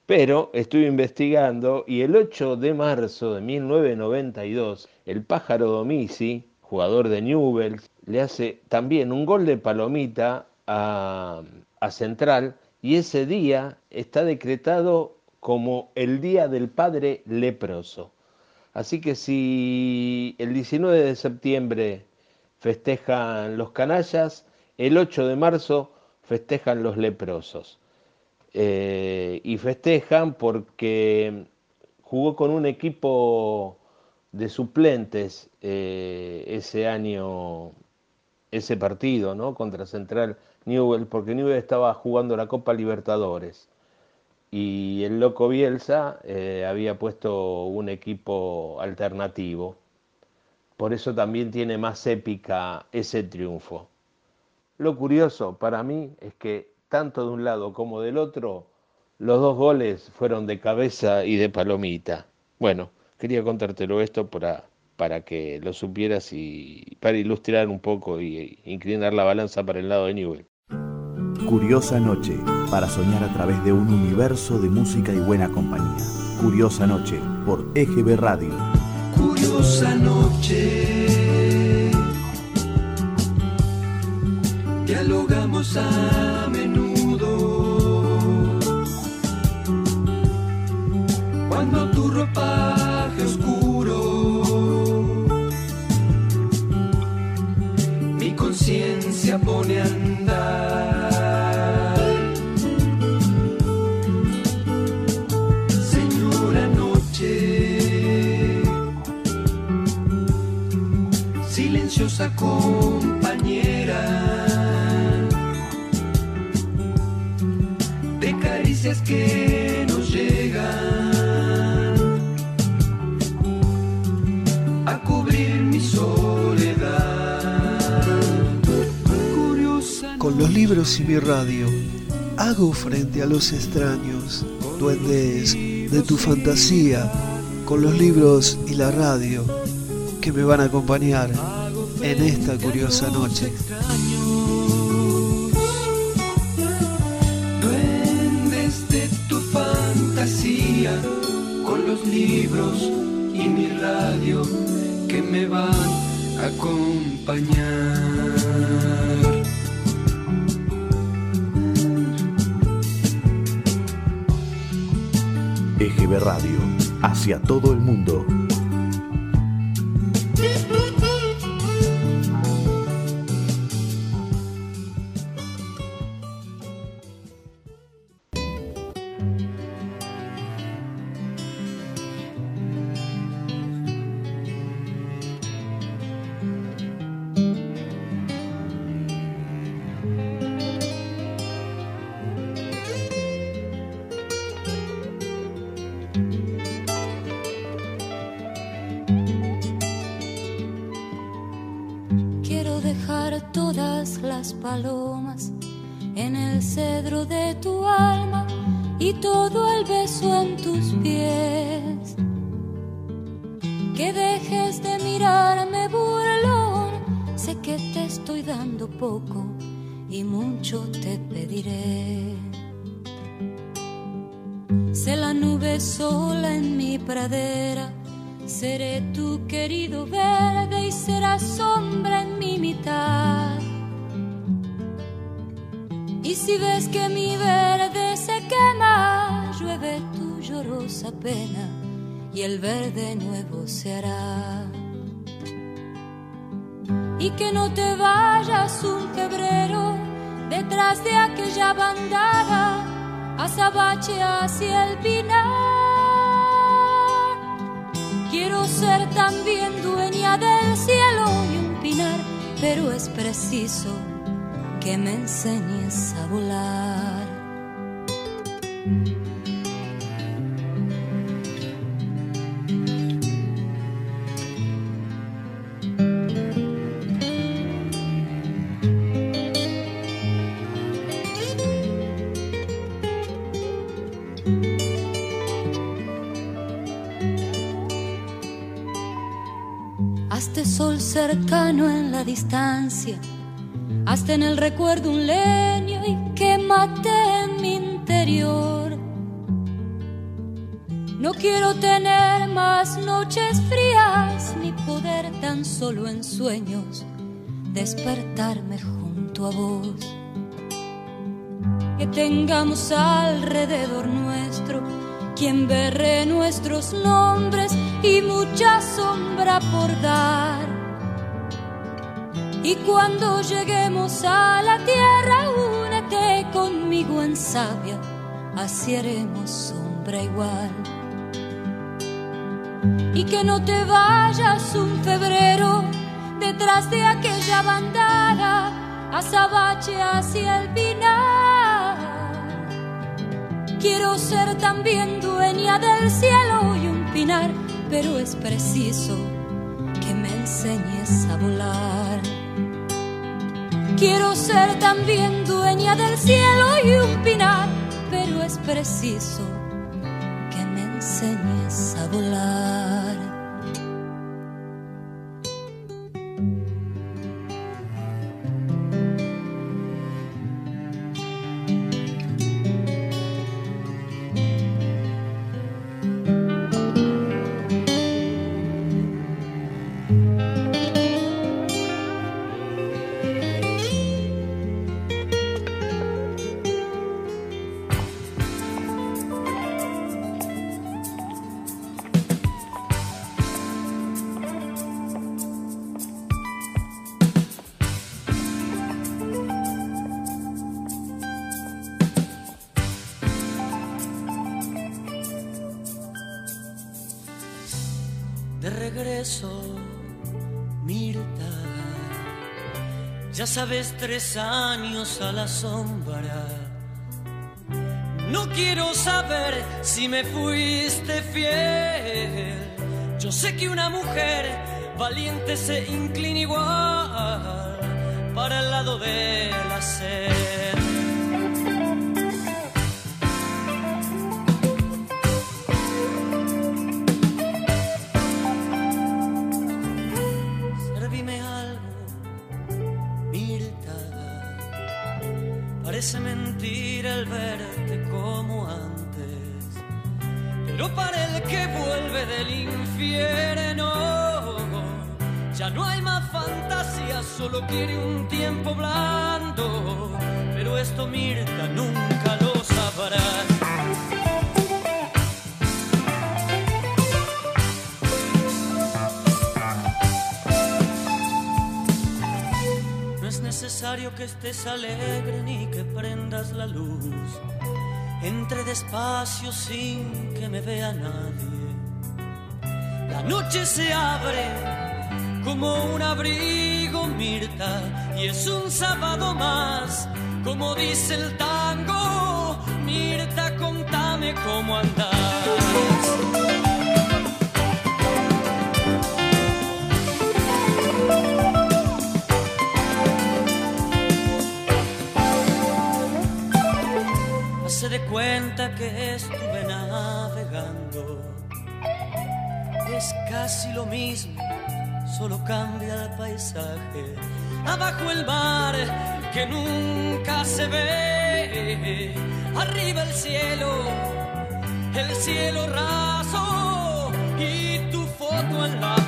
[SPEAKER 7] Pero estuve investigando y el 8 de marzo de 1992, el pájaro Domisi, jugador de Newell's, le hace también un gol de Palomita a, a Central y ese día está decretado como el Día del Padre Leproso. Así que si el 19 de septiembre festejan los canallas, el 8 de marzo festejan los leprosos. Eh, y festejan porque jugó con un equipo de suplentes eh, ese año, ese partido, ¿no? Contra Central Newell, porque Newell estaba jugando la Copa Libertadores. Y el loco Bielsa eh, había puesto un equipo alternativo. Por eso también tiene más épica ese triunfo. Lo curioso para mí es que tanto de un lado como del otro, los dos goles fueron de cabeza y de palomita. Bueno, quería contártelo esto para, para que lo supieras y para ilustrar un poco y inclinar la balanza para el lado de Newell.
[SPEAKER 1] Curiosa Noche, para soñar a través de un universo de música y buena compañía. Curiosa Noche, por EGB Radio.
[SPEAKER 2] Curiosa noche. Dialogamos a menudo. Cuando tu ropaje oscuro, mi conciencia pone a silenciosa compañera de caricias que nos llegan a cubrir mi soledad. Curiosa
[SPEAKER 3] Con los libros y mi radio, hago frente a los extraños, duendes de tu fantasía, con los libros y la radio que me van a acompañar en esta curiosa noche.
[SPEAKER 2] Duendes de tu fantasía, con los libros y mi radio que me van a acompañar.
[SPEAKER 1] EGB Radio, hacia todo el mundo.
[SPEAKER 10] Palomas en el cedro de tu alma y todo el beso en tus pies. Que dejes de mirarme burlón, sé que te estoy dando poco y mucho te pediré. Sé la nube sola en mi pradera, seré tu querido y el verde nuevo se hará. Y que no te vayas un febrero detrás de aquella bandada, azabache hacia el pinar. Quiero ser también dueña del cielo y un pinar, pero es preciso que me enseñes a volar. Hasta en el recuerdo un leño y quémate en mi interior. No quiero tener más noches frías ni poder tan solo en sueños despertarme junto a vos. Que tengamos alrededor nuestro quien berre nuestros nombres y mucha sombra por dar. Y cuando lleguemos a la tierra, únete conmigo en sabia, así haremos sombra igual. Y que no te vayas un febrero detrás de aquella bandada, azabache hacia el pinar. Quiero ser también dueña del cielo y un pinar, pero es preciso que me enseñes a volar. Quiero ser también dueña del cielo y un pinar, pero es preciso que me enseñes a volar.
[SPEAKER 11] Ya sabes, tres años a la sombra. No quiero saber si me fuiste fiel. Yo sé que una mujer valiente se inclina igual para el lado de la sed. Quiere un tiempo blando. Pero esto Mirta nunca lo sabrá. No es necesario que estés alegre ni que prendas la luz. Entre despacio sin que me vea nadie. La noche se abre como un abrigo, Mirta, y es un sábado más, como dice el tango. Mirta, contame cómo andás. Hace de cuenta que estuve navegando. Es casi lo mismo, solo cambia el paisaje. Abajo el mar que nunca se ve. Arriba el cielo, el cielo raso y tu foto en la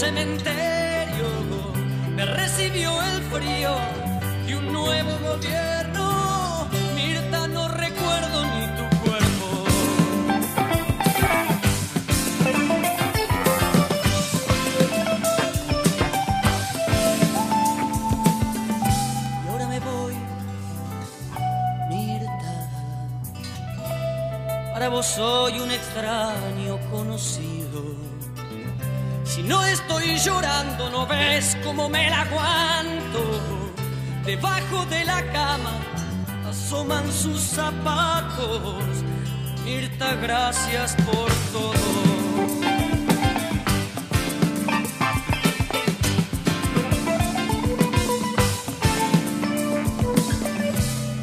[SPEAKER 11] cementerio. Me recibió el frío y un nuevo gobierno. Mirta, no recuerdo ni tu cuerpo. Y ahora me voy, Mirta. Para vos soy un extraño llorando, no ves cómo me la aguanto. debajo de la cama asoman sus zapatos. Mirta, gracias por todo.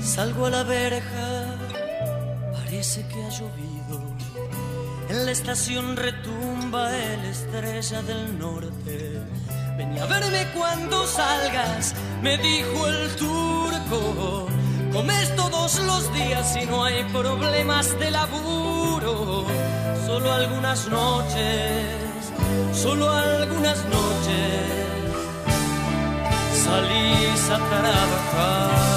[SPEAKER 11] Salgo a la verja, parece que ha llovido. La estación retumba el estrella del norte. Ven a verme cuando salgas, me dijo el turco. Comes todos los días y no hay problemas de laburo. Solo algunas noches, solo algunas noches salís a trabajar.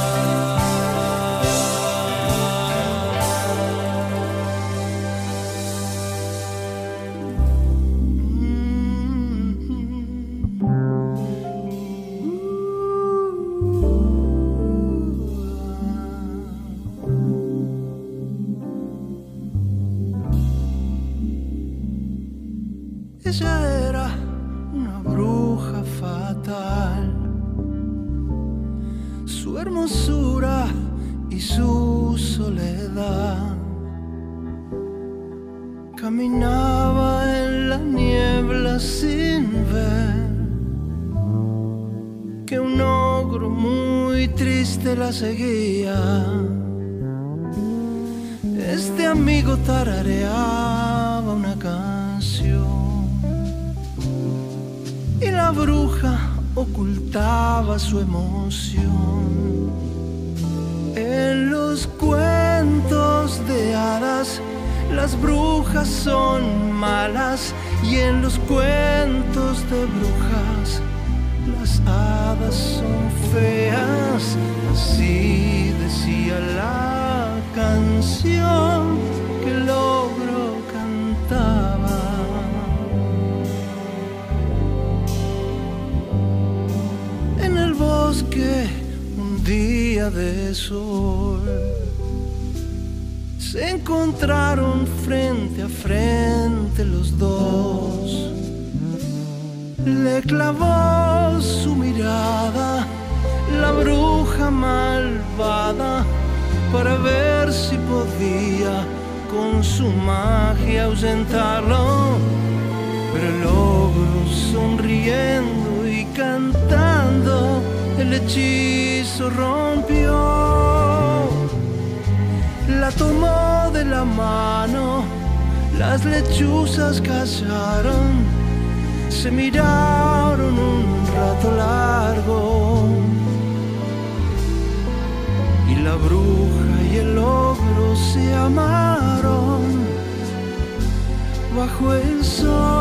[SPEAKER 6] Magia ahuyentarlo. Pero el ogro sonriendo y cantando el hechizo rompió. La tomó de la mano, las lechuzas callaron, se miraron un rato largo. Y la bruja y el ogro se amaron 挥挥手。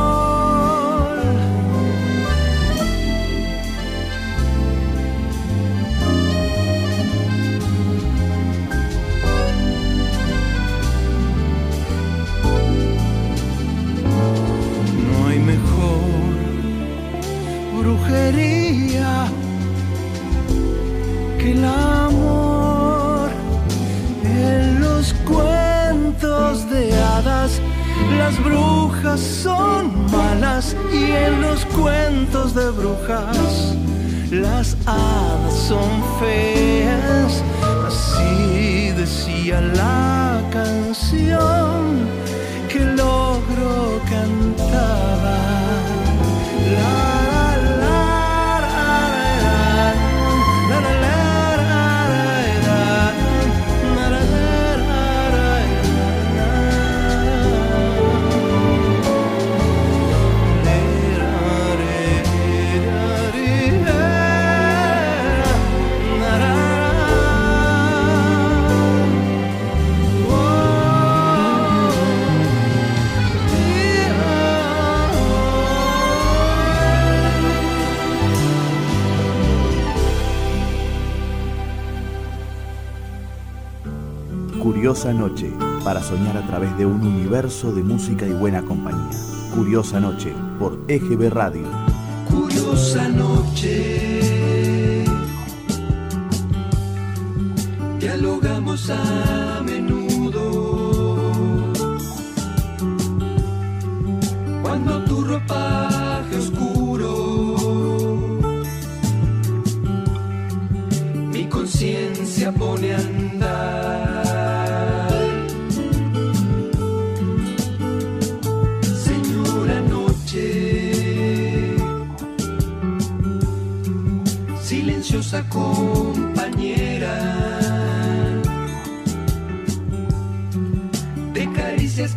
[SPEAKER 6] Las brujas son malas y en los cuentos de brujas las hadas son feas. Así decía la canción
[SPEAKER 1] Curiosa Noche, para soñar a través de un universo de música y buena compañía. Curiosa Noche, por EGB Radio.
[SPEAKER 2] Curiosa noche. Dialogamos a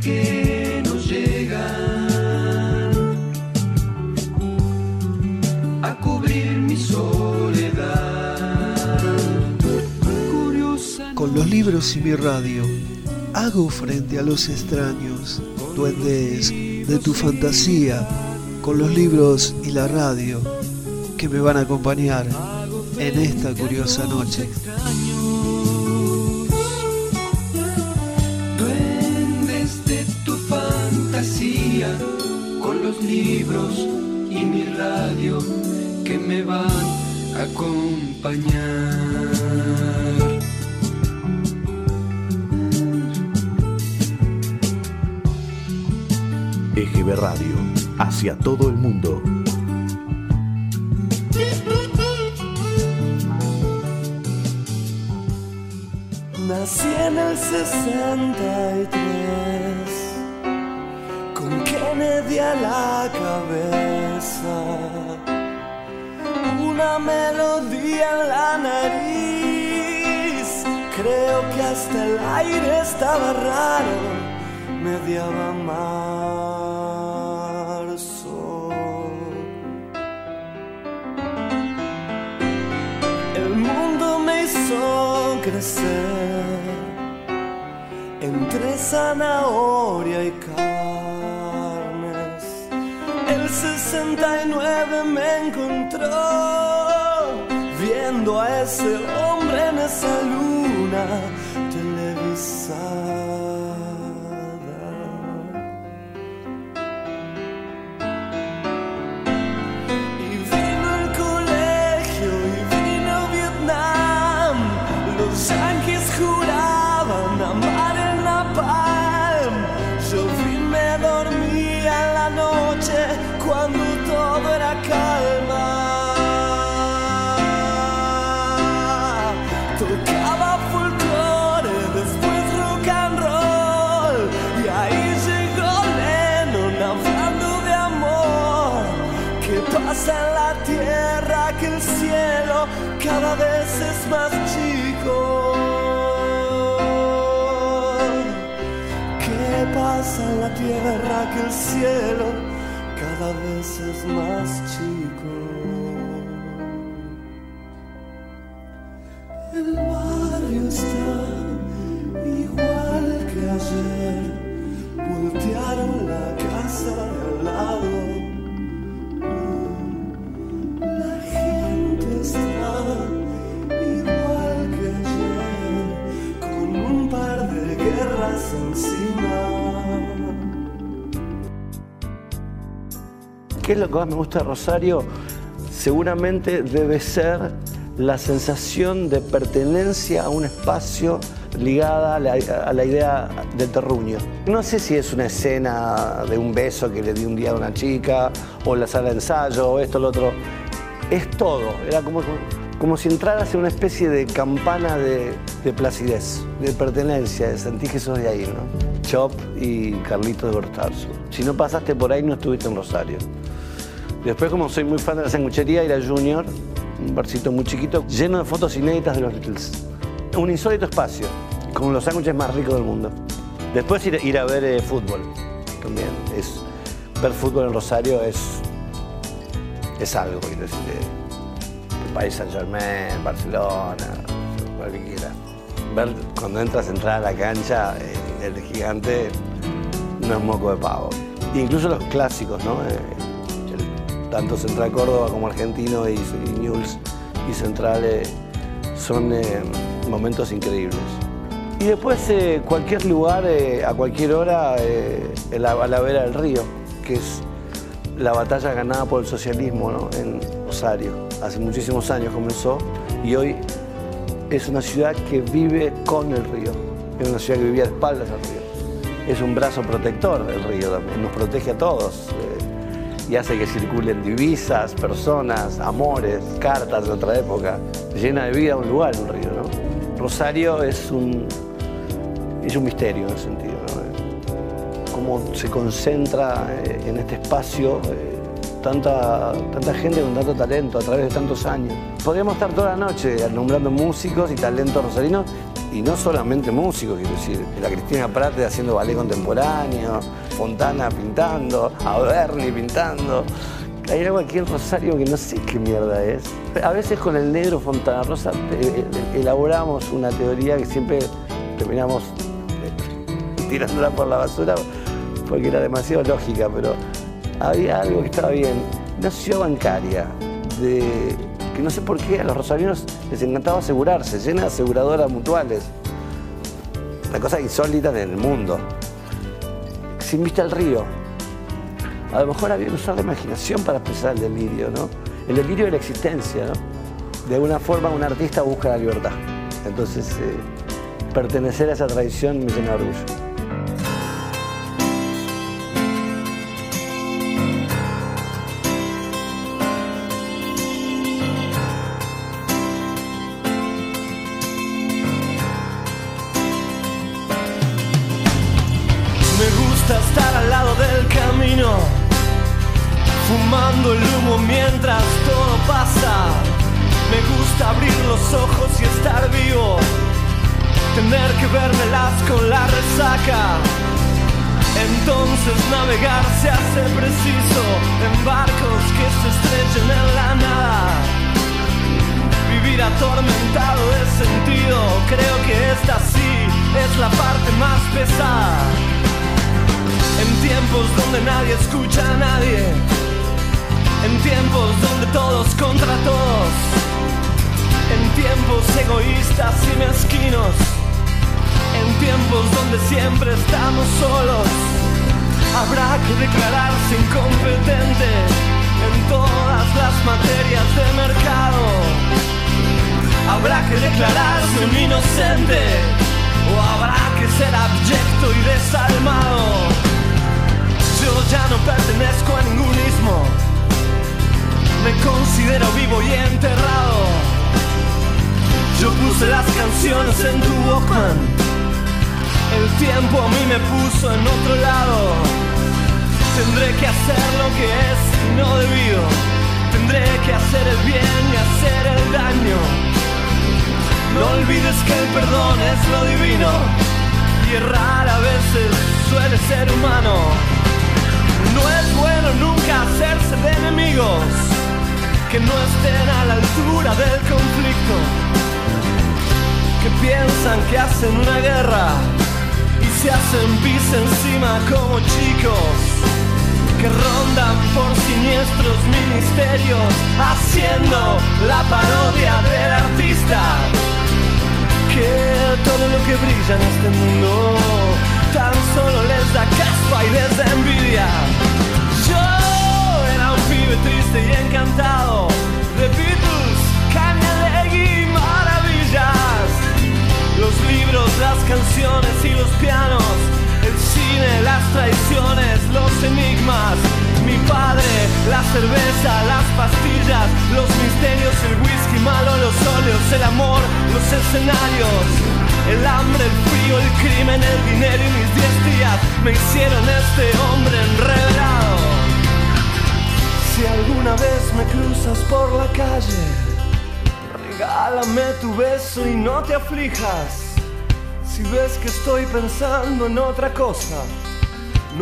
[SPEAKER 2] que nos llegan a cubrir mi soledad.
[SPEAKER 3] Con los libros y mi radio, hago frente a los extraños, duendes de tu fantasía, con los libros y la radio que me van a acompañar en esta curiosa noche.
[SPEAKER 2] Libros y mi radio que me van a acompañar.
[SPEAKER 1] EGB Radio, hacia todo el mundo.
[SPEAKER 12] Nací en el 63 cabeza, una melodía en la nariz. Creo que hasta el aire estaba raro, mediaba marzo. El mundo me hizo crecer entre zanahoria y carnes. 69 me encontró viendo a ese hombre en esa luna cielo cada vez es más chico? El barrio está igual que ayer.
[SPEAKER 13] ¿Qué es lo que más me gusta de Rosario? Seguramente debe ser la sensación de pertenencia a un espacio ligada a la, idea del terruño. No sé si es una escena de un beso que le di un día a una chica, o la sala de ensayo, o esto, lo otro. Es todo. Era como, como si entraras en una especie de campana de, de placidez, de pertenencia, de sentir que sos de ahí, ¿no? Chop y Carlito de Gortarzo. Si no pasaste por ahí, no estuviste en Rosario. Después, como soy muy fan de la sanguchería, ir a Junior, un barcito muy chiquito, lleno de fotos inéditas de los Beatles. Un insólito espacio, con los sándwiches más ricos del mundo. Después ir, a ver eh, fútbol, también. Es, ver fútbol en Rosario es, es algo, quiero decir, el País Saint Germain, Barcelona, cualquiera. Ver cuando entras, entrar a la cancha, eh, el gigante no es moco de pavo. Incluso los clásicos, ¿no? Eh, tanto Central Córdoba como Argentino y, y y Central eh, son eh, momentos increíbles. Y después eh, cualquier lugar, eh, a cualquier hora, eh, a la vera del río, que es la batalla ganada por el socialismo ¿no? en Rosario. Hace muchísimos años comenzó y hoy es una ciudad que vive con el río. Es una ciudad que vivía de espaldas al río. Es un brazo protector del río también, nos protege a todos y hace que circulen divisas, personas, amores, cartas de otra época. Llena de vida un lugar, un río. Rosario es un, es un misterio en ese sentido, ¿no? Cómo se concentra eh, en este espacio eh,
[SPEAKER 12] tanta, tanta gente con tanto talento a través de tantos años. Podríamos estar toda la noche nombrando músicos y talentos rosarinos, y no solamente músicos, quiero decir. La Cristina Prate haciendo ballet contemporáneo, Fontana pintando, a Bernie pintando. Hay algo aquí en Rosario que no sé qué mierda es. A veces con el negro Fontana Rosa eh, eh, elaboramos una teoría que siempre terminamos eh, tirándola por la basura porque era demasiado lógica, pero había algo que estaba bien. Una ciudad bancaria de que no sé por qué a los rosarinos les encantaba asegurarse, llena de aseguradoras mutuales. Una cosa insólita en el mundo sin vista al río. A lo mejor había que usar la imaginación para expresar el delirio, ¿no? El delirio de la existencia, ¿no? De alguna forma un artista busca la libertad. Entonces, eh, pertenecer a esa tradición me llena orgullo.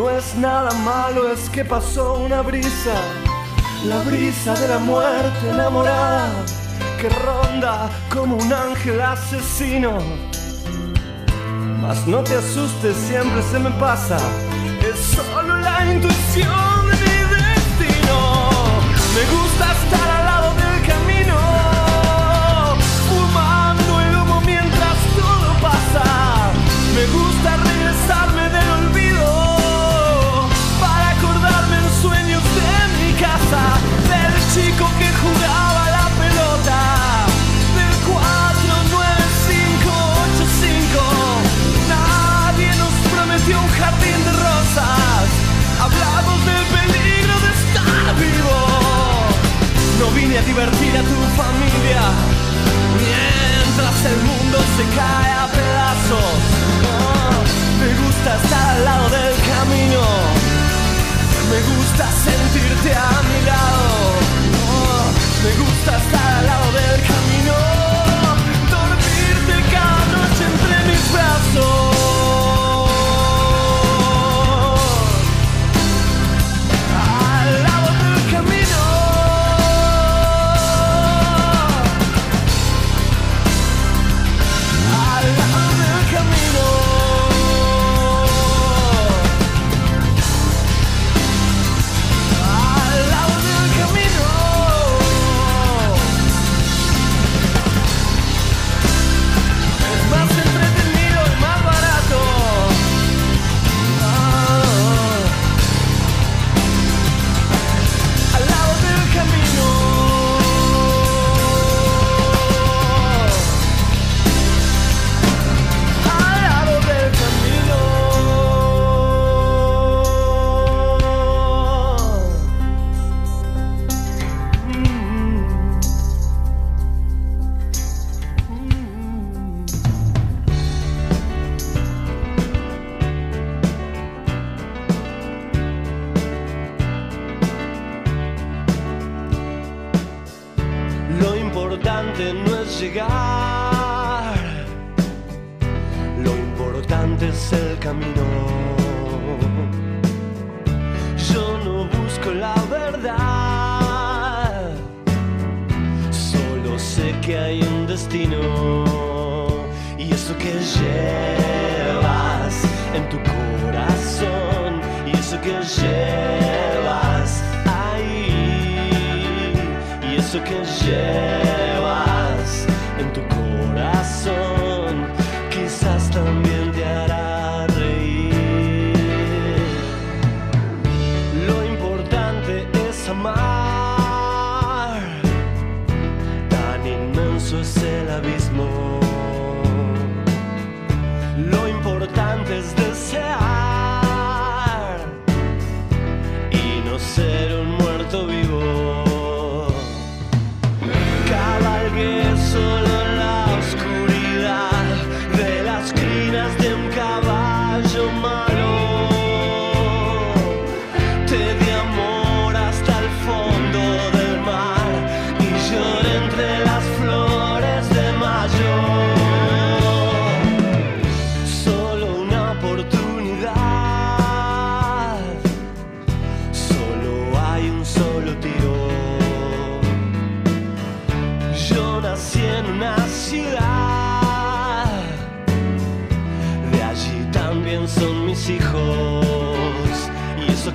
[SPEAKER 14] No es nada malo, es que pasó una brisa, la brisa de la muerte enamorada, que ronda como un ángel asesino. Mas no te asustes, siempre se me pasa, es solo la intuición de mi destino. Me divertir a tu familia mientras el mundo se cae a pedazos. Me gusta estar al lado del camino,
[SPEAKER 12] me gusta sentirte a mi lado, me gusta estar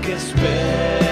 [SPEAKER 12] que espera.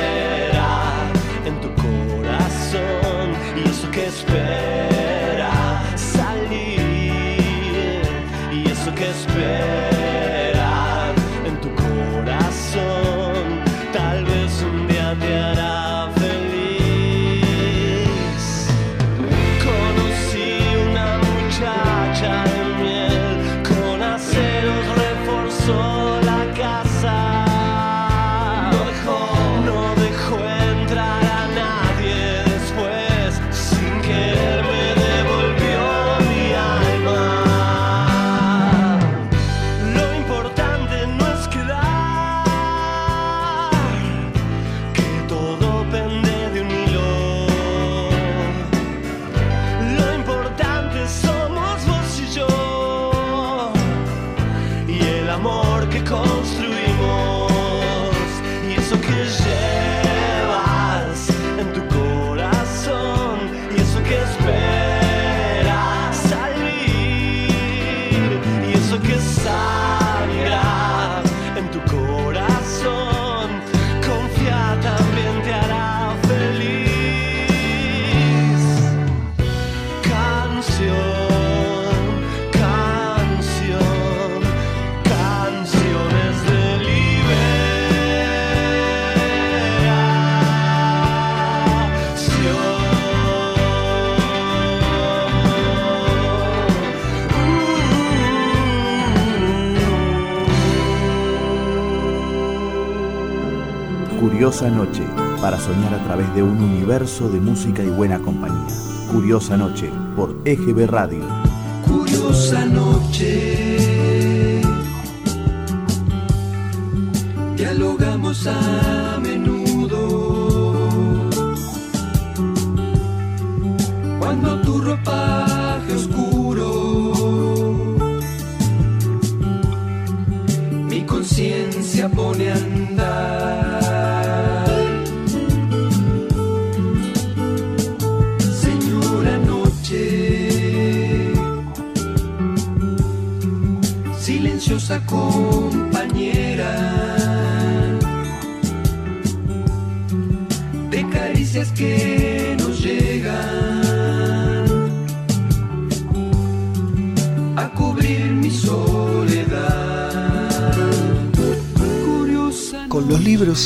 [SPEAKER 1] Curiosa Noche, para soñar a través de un universo de música y buena compañía. Curiosa Noche, por EGB Radio.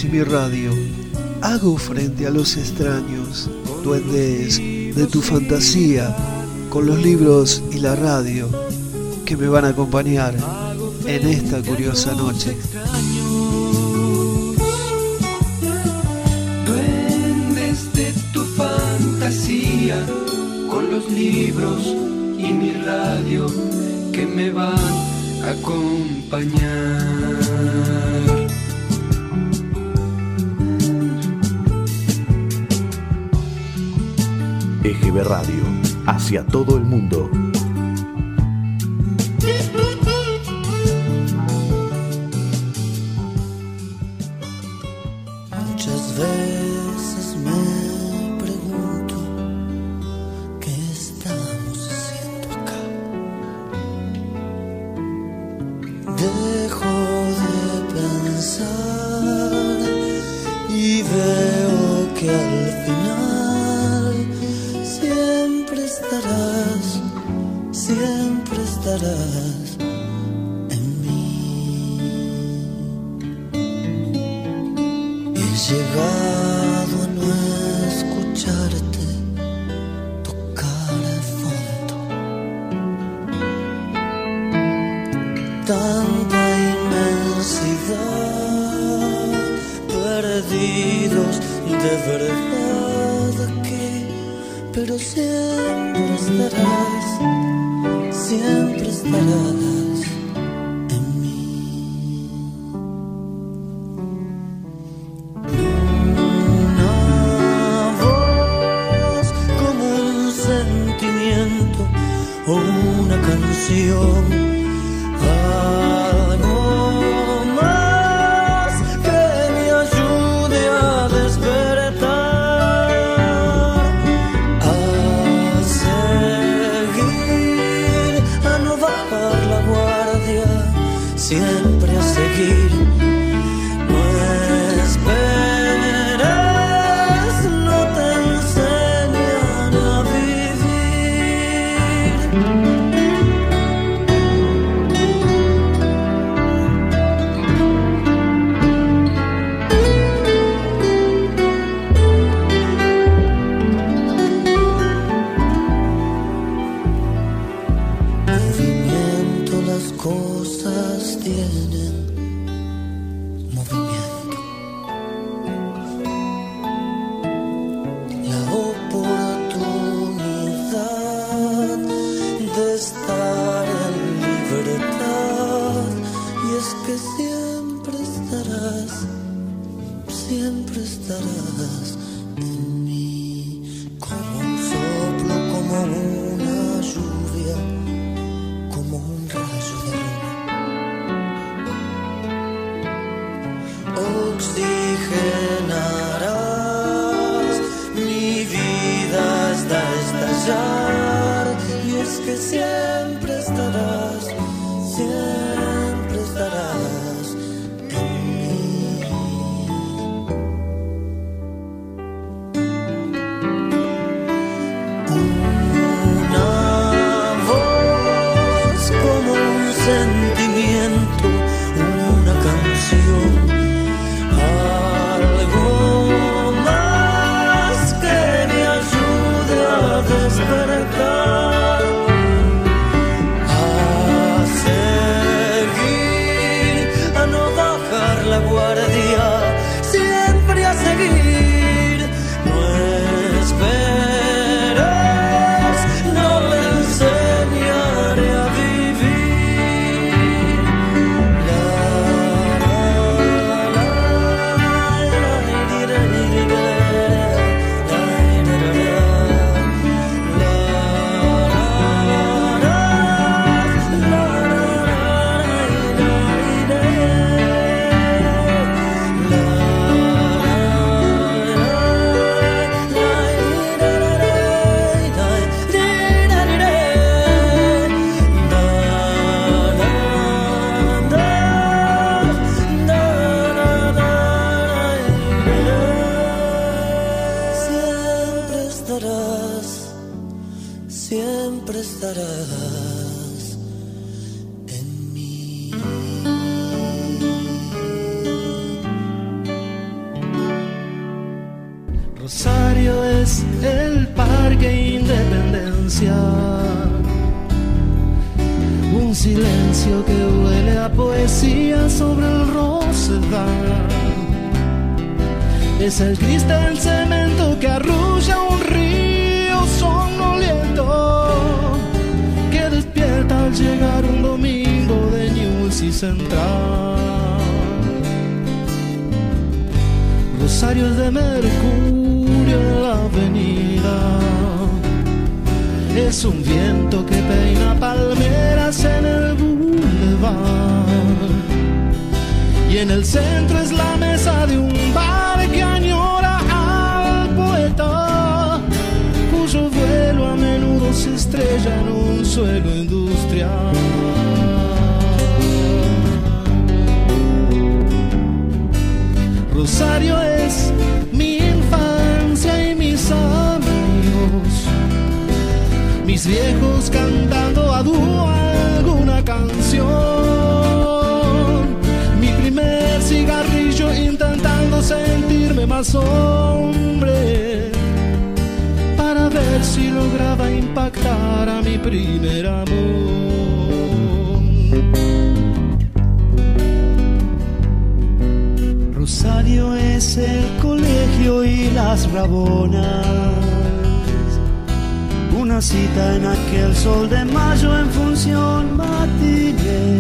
[SPEAKER 3] y mi radio, hago frente a los extraños, duendes de tu fantasía, con los libros y la radio que me van a acompañar en esta curiosa noche.
[SPEAKER 2] Duendes de tu fantasía, con los libros y mi radio que me van a acompañar.
[SPEAKER 5] EGB Radio, hacia todo el mundo.
[SPEAKER 15] Es
[SPEAKER 11] el cristal cemento que arrulla un río somnoliento que despierta al llegar un domingo de News y Central. Rosario es de mercurio en la avenida. Es un viento que peina palmeras en el boulevard. Y en el centro es la mesa de un bar estrella en un suelo industrial. Rosario es mi infancia y mis amigos, mis viejos cantando a dúo alguna canción, mi primer cigarrillo intentando sentirme más hombre. Para ver si lograba impactar a mi primer amor.
[SPEAKER 16] Rosario es el colegio y las rabonas. Una cita en aquel sol de mayo en función matiné.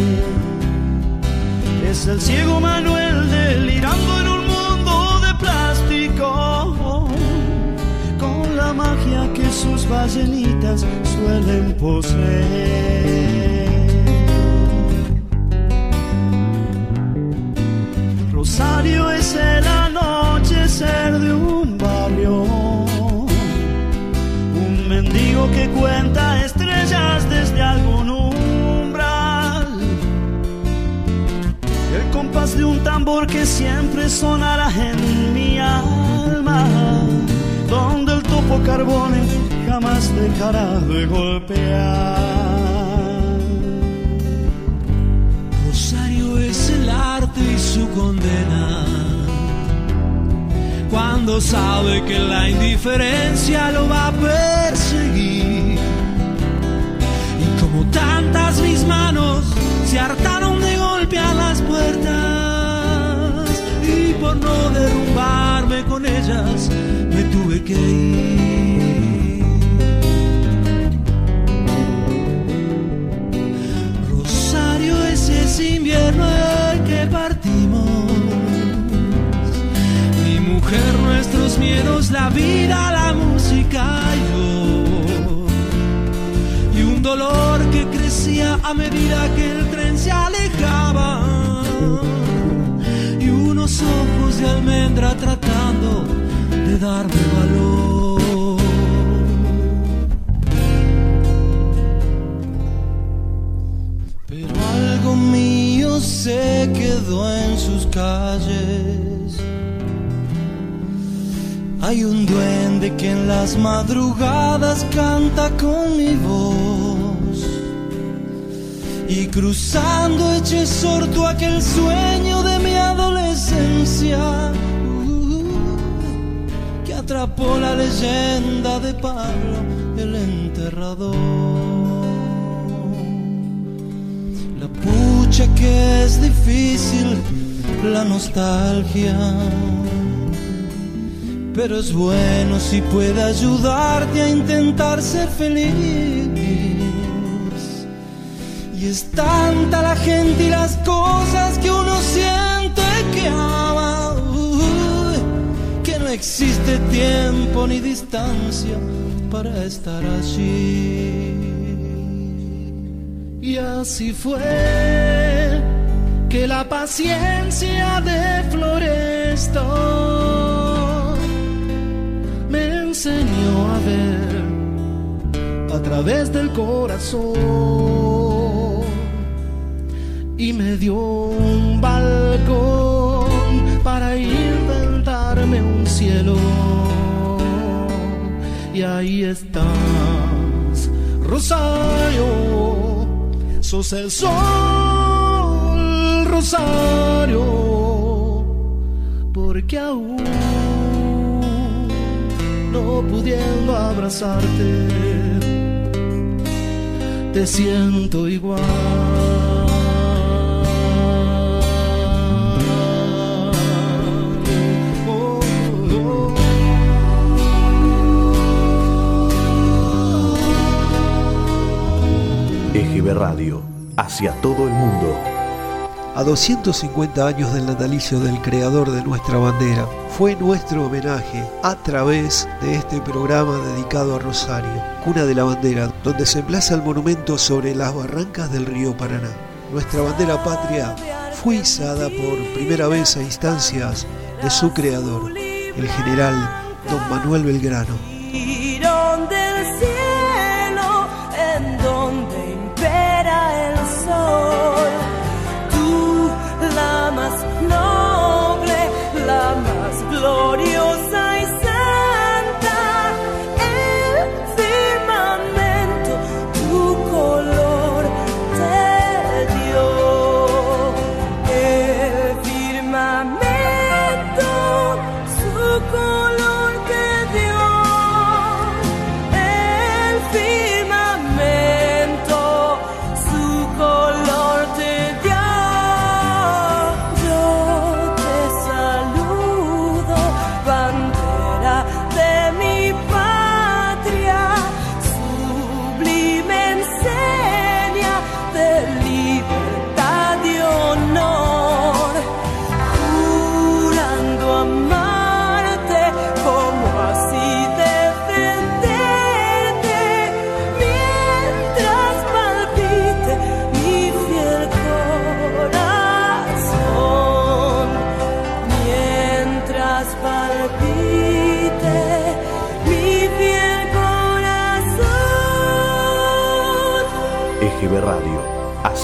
[SPEAKER 16] Es el ciego Manuel delirando que sus ballenitas suelen poseer. Rosario es el anochecer de un barrio. Un mendigo que cuenta estrellas desde algún umbral. El compás de un tambor que siempre sonará en mi alma. Donde el topo carbone jamás dejará de golpear.
[SPEAKER 11] Rosario es el arte y su condena. Cuando sabe que la indiferencia lo va a perseguir. Y como tantas mis manos se hartaron de golpear las puertas. Y por no derrumbarme con ellas Rosario es ese invierno en que partimos. Mi mujer, nuestros miedos, la vida, la música yo. Y un dolor que crecía a medida que el tren se alejaba. Y unos ojos de almendra darme valor.
[SPEAKER 17] Pero algo mío se quedó en sus calles. Hay un duende que en las madrugadas canta con mi voz. Y cruzando eché sorto aquel sueño de mi adolescencia. Atrapó la leyenda de Pablo el enterrador. La pucha que es difícil la nostalgia. Pero es bueno si puede ayudarte a intentar ser feliz. Y es tanta la gente y las cosas que uno siente que ama. Existe tiempo ni distancia para estar allí.
[SPEAKER 11] Y así fue que la paciencia de Floresto me enseñó a ver a través del corazón y me dio un balcón y ahí estás, Rosario, sos el sol, Rosario, porque aún no pudiendo abrazarte, te siento igual.
[SPEAKER 6] Radio, hacia todo el mundo.
[SPEAKER 3] A 250 años del natalicio del creador de nuestra bandera, fue nuestro homenaje a través de este programa dedicado a Rosario, cuna de la bandera, donde se emplaza el monumento sobre las barrancas del río Paraná. Nuestra bandera patria fue izada por primera vez a instancias de su creador, el general don Manuel Belgrano.
[SPEAKER 12] del cielo en donde
[SPEAKER 6] Oh.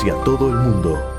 [SPEAKER 6] hacia todo el mundo.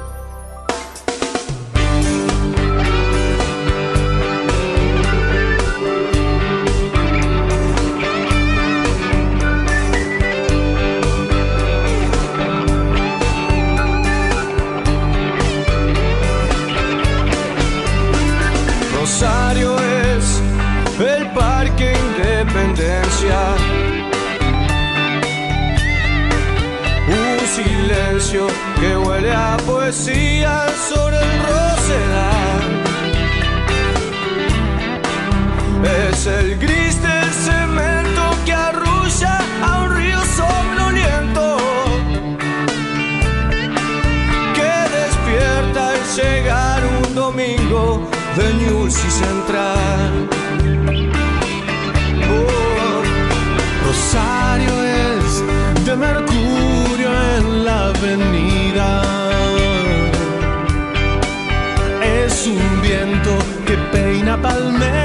[SPEAKER 5] Es un viento que peina palmeras.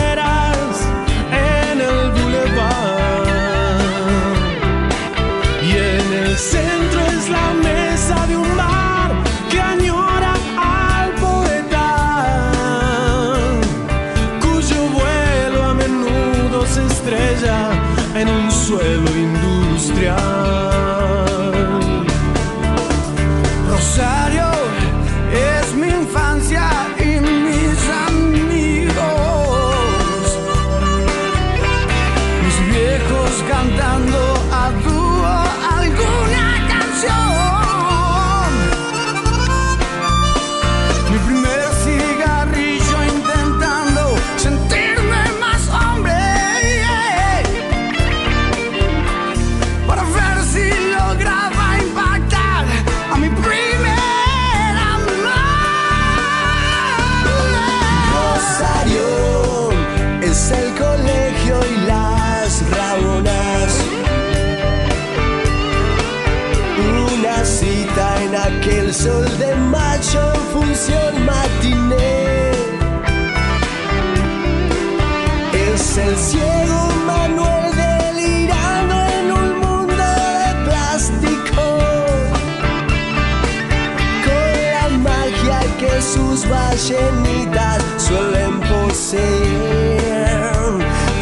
[SPEAKER 18] suelen poseer.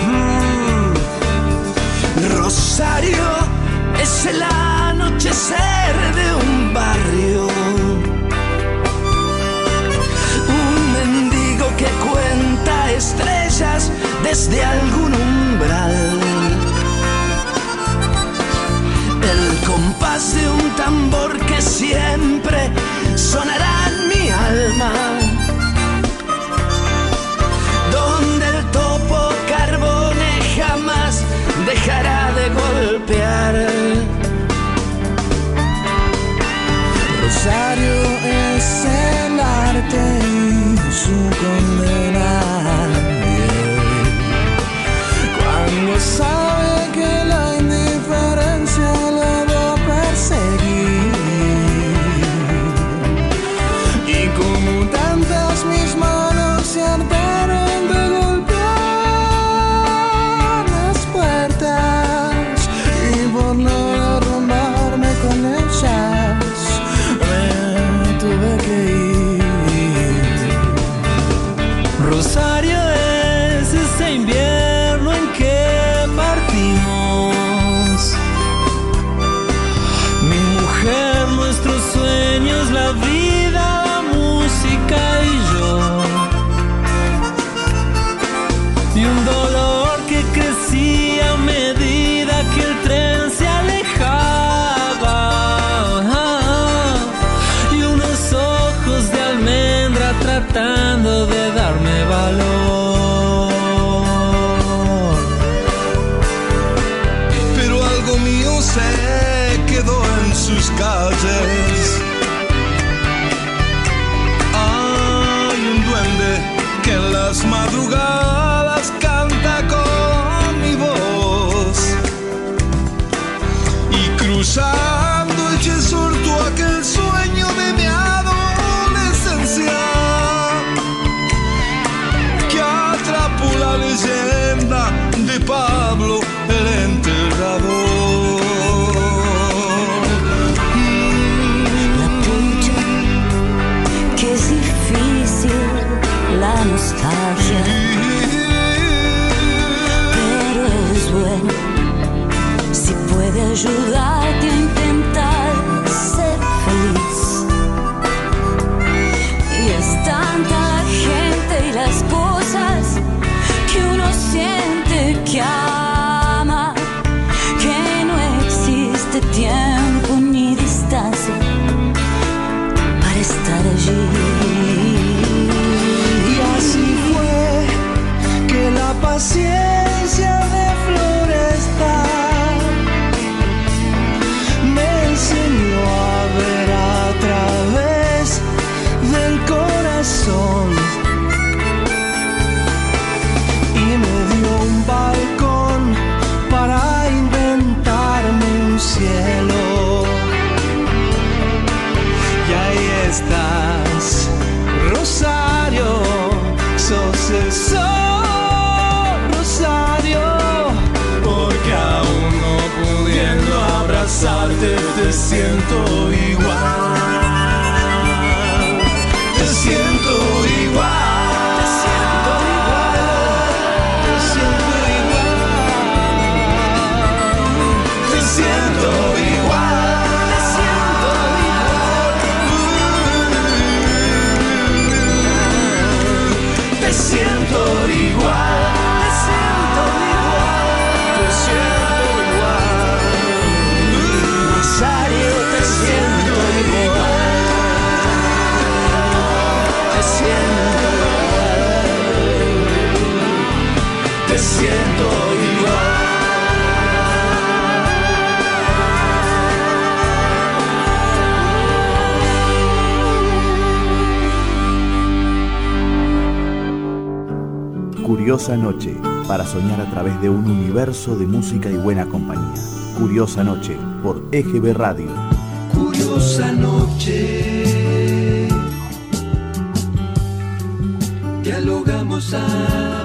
[SPEAKER 18] Mm. Rosario es el
[SPEAKER 6] anochecer de un barrio. Un mendigo que cuenta estrellas desde algún umbral. El compás de un tambor que siempre sonará en mi alma. dejará de golpear.
[SPEAKER 1] soñar a través de un universo de música y buena compañía. Curiosa Noche por EGB Radio.
[SPEAKER 2] Curiosa Noche. Dialogamos a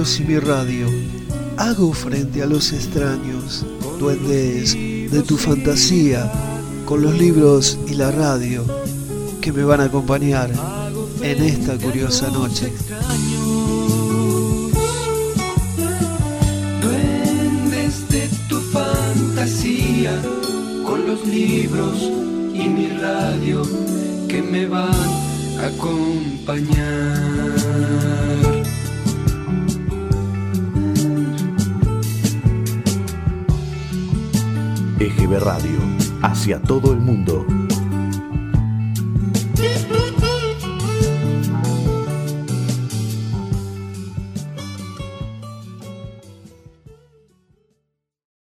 [SPEAKER 3] Y mi radio, hago frente a los extraños, duendes de tu fantasía, con los libros y la radio que me van a acompañar en esta curiosa noche.
[SPEAKER 2] duendes de tu fantasía, con los libros y mi radio que me van a acompañar.
[SPEAKER 1] Radio, hacia todo el mundo.